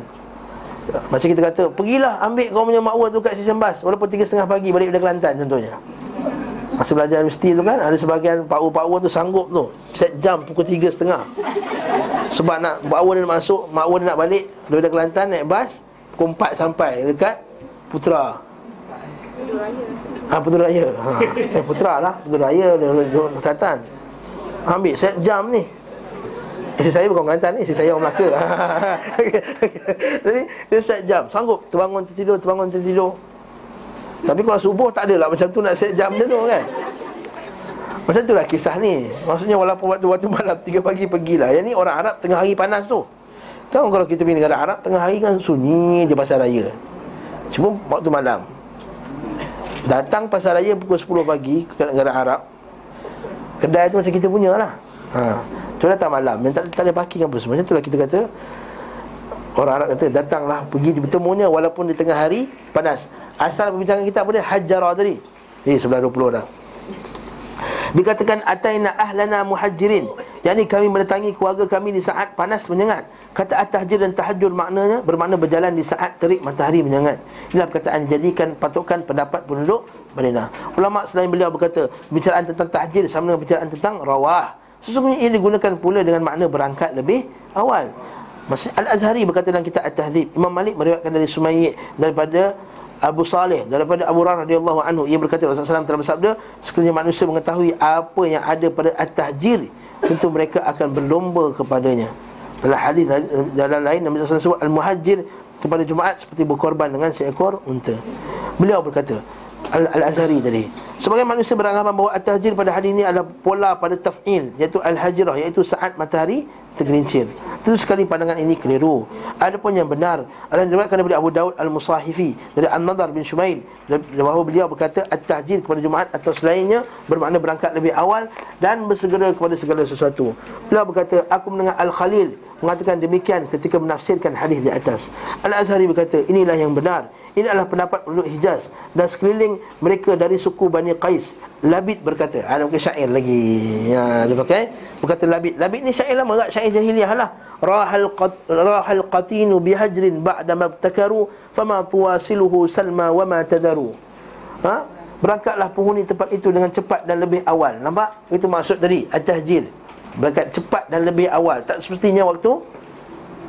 Macam kita kata pergilah ambil kau punya makwa tu kat stesen bas walaupun 3.30 pagi balik dari Kelantan contohnya. Masa belajar universiti tu kan Ada sebahagian pakwa-pakwa tu sanggup tu. Set jam pukul tiga setengah. Sebab nak Pakwa dia nak masuk Makwa dia nak balik Dari Kelantan naik bas Pukul 4 sampai Dekat Putra Ha, Putra Raya. Ha. Eh Putra lah. Putra Raya Kelantan Ambil set jam ni. Isteri saya bukan Kelantan ni Isteri saya orang Melaka. Jadi dia set jam. Sanggup terbangun tertidur Terbangun tertidur. Tapi kalau subuh tak adalah macam tu nak set jam macam tu kan? Macam tu lah kisah ni. Maksudnya walaupun waktu-waktu malam tiga pagi pergilah. Yang ni orang Arab tengah hari panas tu. Kan kalau kita pergi negara Arab Tengah hari kan sunyi je pasar raya. Cuma waktu malam Datang pasar raya pukul 10 pagi Ke negara Arab Kedai tu macam kita punya lah ha. Tu datang malam Yang tak, tak ada parking apa semua. Macam tu lah kita kata Orang Arab kata datanglah pergi bertemunya walaupun di tengah hari panas. Asal perbincangan kita apa dia? Hajjara tadi. Eh sebelah 20 dah. Dikatakan Ataina ahlana muhajirin Yang ni kami mendatangi keluarga kami di saat panas menyengat. Kata at-tahjir dan tahajur maknanya Bermakna berjalan di saat terik matahari menyengat. Inilah perkataan jadikan patokan pendapat penduduk Madinah. Ulama selain beliau berkata Bicaraan tentang tahjir sama dengan bicaraan tentang rawah. Sesungguhnya ia digunakan pula dengan makna berangkat lebih awal. Al-Azhari berkata dalam kitab At-Tahdzib Imam Malik meriwayatkan dari Sumayyi daripada Abu Saleh daripada Abu Hurairah radhiyallahu anhu. Ia berkata Rasulullah SAW telah bersabda sekiranya manusia mengetahui apa yang ada pada at-tahjir tentu mereka akan berlomba kepadanya. Dalam hadis dalam lain Nabi SAW sebut al-muhajir kepada Jumaat seperti berkorban dengan seekor unta. Beliau berkata Al-Azhari tadi Sebagai manusia beranggapan bahawa at-tahjir pada hari ini adalah pola pada taf'il iaitu al-hajrah iaitu saat matahari tergelincir. Tentu sekali pandangan ini keliru. Adapun yang benar adalah diriwayatkan daripada Abu Daud Al-Musahifi dari An-Nadar bin Shumail bahawa beliau berkata at-tahjir kepada Jumaat atau selainnya bermakna berangkat lebih awal dan bersegera kepada segala sesuatu. Beliau berkata aku mendengar Al-Khalil mengatakan demikian ketika menafsirkan hadis di atas. Al-Azhari berkata inilah yang benar. Ini adalah pendapat penduduk Hijaz dan sekeliling mereka dari suku Bani Qais. Labid berkata, ada mungkin syair lagi. Ya, dia pakai berkata Labid. Labid ni syair lama? Syair jahiliah lah. Rahal qat rahal qatinu bihajrin ba'da mabtakaru fama tuwasiluhu salma wa ma tadaru. Ha? Berangkatlah penghuni tempat itu dengan cepat dan lebih awal. Nampak? Itu maksud tadi, at-tahjir. Berangkat cepat dan lebih awal. Tak semestinya waktu?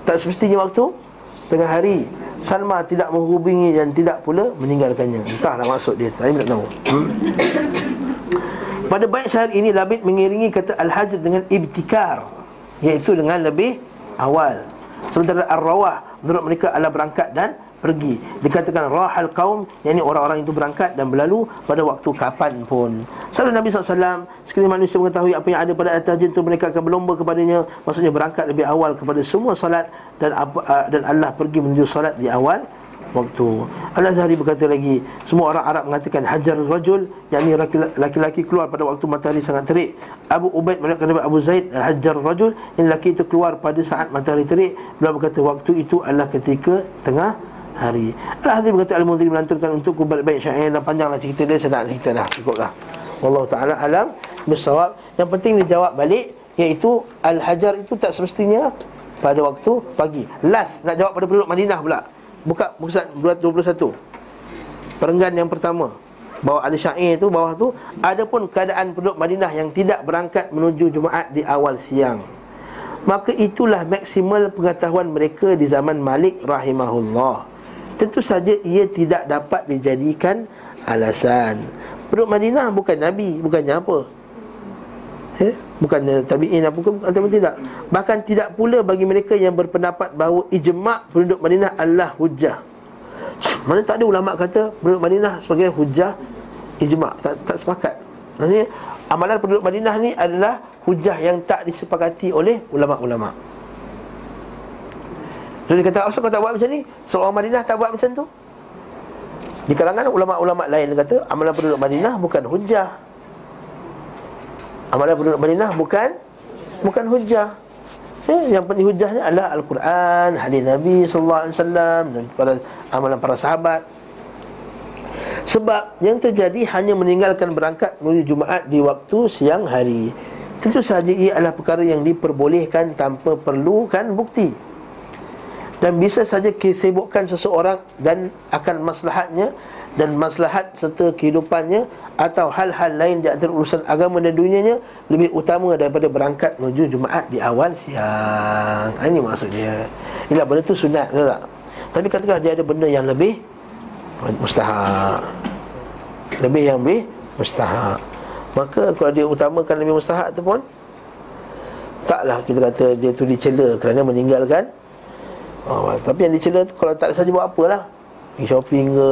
Tak semestinya waktu? Tengah hari Salma tidak menghubungi dan tidak pula meninggalkannya. Entahlah maksud dia, saya tak tahu. Hmm? Pada baik syair ini Labid mengiringi kata Al-Hajr dengan ibtikar Iaitu dengan lebih awal. Sementara Ar-Rawah Menurut mereka adalah berangkat dan pergi. Dikatakan rahal kaum Yang ini orang-orang itu berangkat dan berlalu Pada waktu kapan pun. Salah Nabi SAW Sekali manusia mengetahui apa yang ada pada atas jin itu Mereka akan berlomba kepadanya. Maksudnya berangkat lebih awal kepada semua salat Dan dan Allah pergi menuju salat di awal waktu. Al-Azhari berkata lagi Semua orang Arab mengatakan Hajar Rajul Yang ini laki-laki keluar pada waktu matahari sangat terik. Abu Ubaid mengatakan Abu Zaid Hajar Rajul Yang laki itu keluar pada saat matahari terik. Beliau berkata waktu itu adalah ketika tengah hari. Al-Hadhi berkata Al-Mundhir melanturkan untuk kubal baik syair dan panjanglah cerita dia. Saya tak cerita dah cukuplah. Wallahu ta'ala alam bersawab Yang penting dijawab balik Iaitu Al-Hajar itu tak semestinya pada waktu pagi. Last nak jawab pada penduduk Madinah pula. Buka buka 21 Perenggan yang pertama Bahawa ada syair itu bawah tu Adapun keadaan penduduk Madinah yang tidak berangkat menuju Jumaat di awal siang. Maka itulah maksimal pengetahuan mereka di zaman Malik rahimahullah Tentu saja ia tidak dapat dijadikan alasan. Penduduk Madinah bukan Nabi, bukannya apa? Eh? Bukannya tabi'in apa pun Atau tidak. Bahkan tidak pula bagi mereka yang berpendapat bahawa Ijma' penduduk Madinah adalah hujah Mana tak ada ulama' kata Penduduk Madinah sebagai hujah Ijma' Tak, tak sepakat. Maksudnya Amalan penduduk Madinah ni adalah Hujah yang tak disepakati oleh ulama'-ulama' Terus dia kata, asal kau tak buat macam ni? Seorang Madinah tak buat macam tu? Di kalangan ulama-ulama lain dia kata, amalan penduduk Madinah bukan hujah. Amalan penduduk Madinah bukan bukan hujah. Eh, yang penting hujah ni adalah Al-Quran, hadis Nabi wasallam dan para amalan para sahabat. Sebab yang terjadi hanya meninggalkan berangkat menuju Jumaat di waktu siang hari. Tentu sahaja ia adalah perkara yang diperbolehkan tanpa perlukan bukti dan bisa saja kesibukkan seseorang dan akan maslahatnya dan maslahat serta kehidupannya atau hal-hal lain di antara urusan agama dan dunianya lebih utama daripada berangkat menuju Jumaat di awal siang. Ha, ini maksudnya. Inilah benda tu sunat ke tak? Tapi katakanlah dia ada benda yang lebih mustahak. Lebih yang lebih mustahak. Maka kalau dia utamakan lebih mustahak tu pun taklah kita kata dia tu dicela kerana meninggalkan Oh, tapi yang dicela tu kalau tak saja buat apalah. Pergi shopping ke,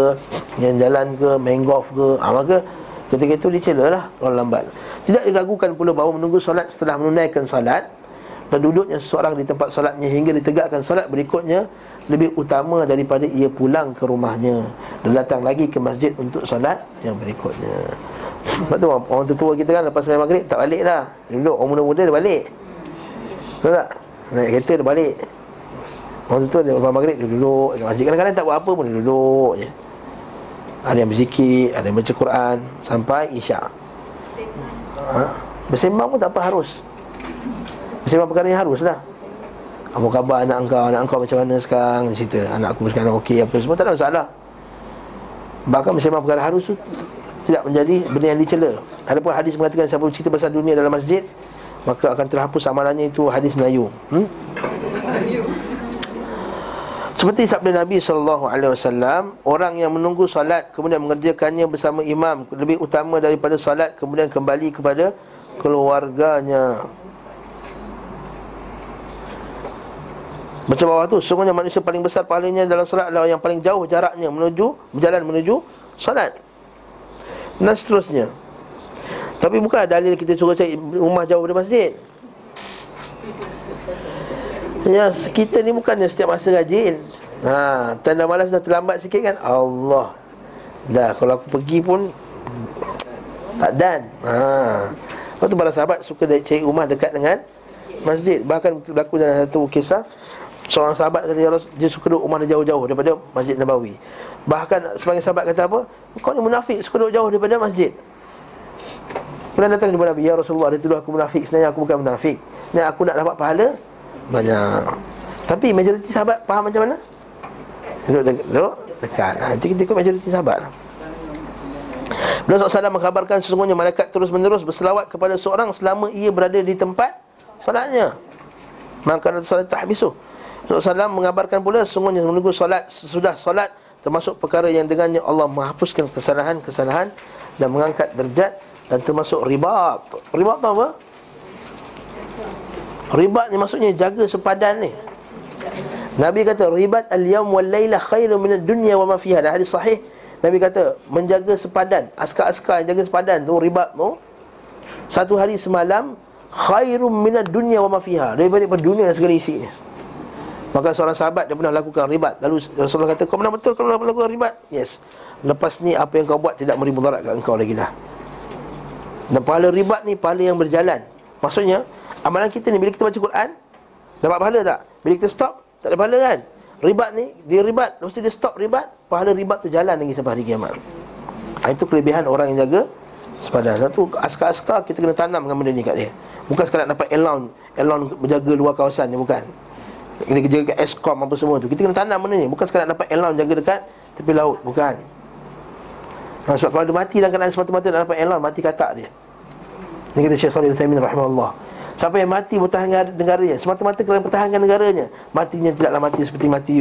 yang jalan ke, main golf ke, ah maka ketika itu dicela lah kalau lambat. Tidak diragukan pula bahawa menunggu solat setelah menunaikan solat dan duduknya seseorang di tempat solatnya hingga ditegakkan solat berikutnya lebih utama daripada ia pulang ke rumahnya dan datang lagi ke masjid untuk solat yang berikutnya. Sebab tu orang, tua kita kan lepas sembahyang maghrib tak balik dah. Duduk orang muda-muda dia balik. Betul tak? Naik kereta dia balik. Orang tu dia lepas maghrib dia duduk dekat masjid. Kadang-kadang tak buat apa pun dia duduk je. Ada yang berzikir, ada yang baca Quran sampai isyak. Ha? Bersembang pun tak apa harus. Bersembang perkara yang harus lah. Apa khabar anak engkau, anak engkau macam mana sekarang Cerita, anak aku sekarang okey apa semua Tak ada masalah Bahkan bersembang perkara harus tu Tidak menjadi benda yang dicela Adapun hadis mengatakan Siapa cerita pasal dunia dalam masjid Maka akan terhapus amalannya itu hadis Melayu hmm? Seperti sabda Nabi SAW Orang yang menunggu salat Kemudian mengerjakannya bersama imam Lebih utama daripada salat Kemudian kembali kepada keluarganya. Macam bawah tu Sungguhnya manusia paling besar pahalanya dalam salat adalah yang paling jauh jaraknya Menuju, berjalan menuju salat. Dan seterusnya. Tapi bukan dalil kita suruh cari rumah jauh dari masjid Ya, kita ni bukannya setiap masa rajin. Ha, tanda malas dah terlambat sikit kan? Allah. Dah, kalau aku pergi pun Tak dan. Ha. Lepas tu para sahabat suka cari rumah dekat dengan Masjid. Bahkan berlaku dalam satu kisah Seorang sahabat kata ya Rasul, Dia suka duduk rumah dia jauh-jauh daripada Masjid Nabawi. Bahkan sebagai sahabat kata apa? Kau ni munafik suka duduk jauh daripada masjid. Kemudian datang kepada Nabi Ya Rasulullah dia tuduh aku munafik. Sebenarnya aku bukan munafik. Ni aku nak dapat pahala Banyak Tapi majoriti sahabat faham macam mana? Duduk, de- duduk dekat ha, Itu kita ikut majoriti sahabat Beliau SAW mengkabarkan sesungguhnya malaikat terus menerus berselawat kepada seorang selama ia berada di tempat solatnya. Maka solat tahbisu. Rasulullah SAW mengabarkan pula sesungguhnya menunggu solat sesudah solat termasuk perkara yang dengannya Allah menghapuskan kesalahan-kesalahan dan mengangkat derajat dan termasuk ribat. Ribat tu apa? Ribat ni maksudnya jaga sepadan ni. Nabi kata ribat al-yawm wal laila khairu min ad-dunya wa ma fiha. Dalam hadis sahih Nabi kata menjaga sepadan, askar-askar yang jaga sepadan tu ribat tu satu hari semalam khairum minad dunya wa ma fiha. Daripada dunia dan segala isinya. Maka seorang sahabat dia pernah lakukan ribat. Lalu Rasulullah kata, "Kau benar betul kau pernah lakukan ribat?" Yes. Lepas ni apa yang kau buat tidak memberi mudarat kat engkau lagi dah. Dan pahala ribat ni pahala yang berjalan. Maksudnya, amalan kita ni bila kita baca Quran dapat pahala tak? Bila kita stop, tak ada pahala kan? Ribat ni, dia ribat, lepas tu dia stop ribat, pahala ribat tu jalan lagi sampai hari kiamat. Ha, itu kelebihan orang yang jaga sepadan. Satu askar-askar kita kena tanam dengan benda ni kat dia. Bukan sekadar dapat elon, elon menjaga luar kawasan ni bukan. Kena kerja kat Eskom apa semua tu. Kita kena tanam benda ni, bukan sekadar dapat elon jaga dekat tepi laut, bukan. Ha, sebab kalau dia mati dalam keadaan semata-mata nak dapat elon, mati katak dia. Ini kata Syekh Salih Uthaymin rahimahullah. Siapa yang mati bertahan negaranya Semata-mata kerana pertahankan negaranya Matinya tidaklah mati seperti mati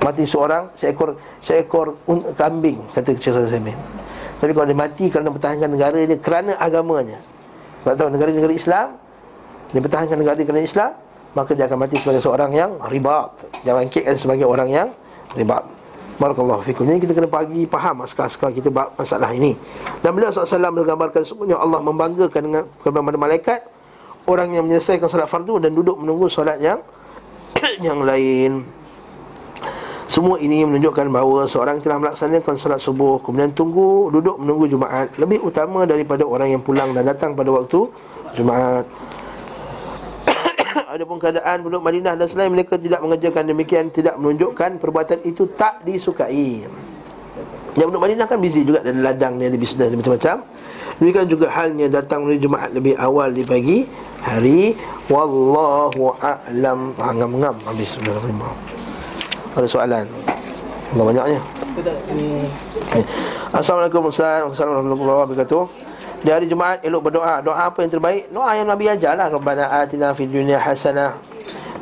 Mati seorang seekor seekor un, kambing Kata Syekh Salih Uthaymin Tapi kalau dia mati kerana pertahankan negara dia Kerana agamanya. Sebab tahu negara-negara Islam Dia pertahankan negara dia kerana Islam Maka dia akan mati sebagai seorang yang ribat. Jangan bangkitkan sebagai orang yang ribat Barakallahu fikum. Jadi kita kena pagi faham askar-askar kita masalah ini. Dan beliau SAW menggambarkan Sebenarnya Allah membanggakan dengan kepada malaikat Orang yang menyelesaikan solat fardu Dan duduk menunggu solat yang Yang lain. Semua ini menunjukkan bahawa Seorang telah melaksanakan solat subuh Kemudian tunggu duduk menunggu Jumaat. Lebih utama daripada orang yang pulang Dan datang pada waktu Jumaat Adapun keadaan penduduk Madinah dan selain mereka tidak mengerjakan demikian Tidak menunjukkan perbuatan itu tak disukai. Yang penduduk Madinah kan busy juga Dan ladang dia ada bisnes macam-macam. Demikian juga halnya datang menuju Jumaat lebih awal di pagi hari. Wallahu a'lam. Ha, Ngam-ngam habis sudah lima Ada soalan? Enggak banyaknya. Assalamualaikum Ustaz. Assalamualaikum warahmatullahi wabarakatuh di hari Jumaat elok berdoa. Doa apa yang terbaik? Doa yang Nabi ajar lah. Rabbana atina fid dunia hasanah.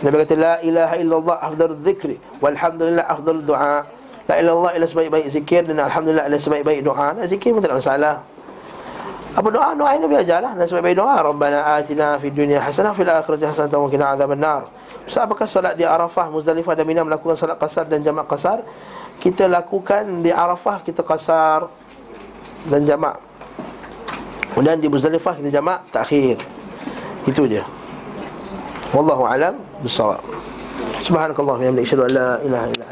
Nabi kata La ilaha illallah afdal zikri Walhamdulillah afdal doa La ilallah ila sebaik-baik zikir Dan Alhamdulillah ila sebaik-baik doa. Nah zikir pun tak ada masalah. Apa doa? Doa yang Nabi ajar lah. Dan sebaik-baik doa. Rabbana atina fid dunia hasanah Fil akhirati hasanah Wa kina azab nar Ustaz apakah solat di Arafah Muzdalifah dan Mina Melakukan solat kasar dan jamak kasar Kita lakukan di Arafah Kita kasar Dan jamak Kemudian di Muzdalifah kita jamak takhir. Itu je. Wallahu alam bisawab. Subhanakallah wa bihamdika asyhadu an la ilaha illa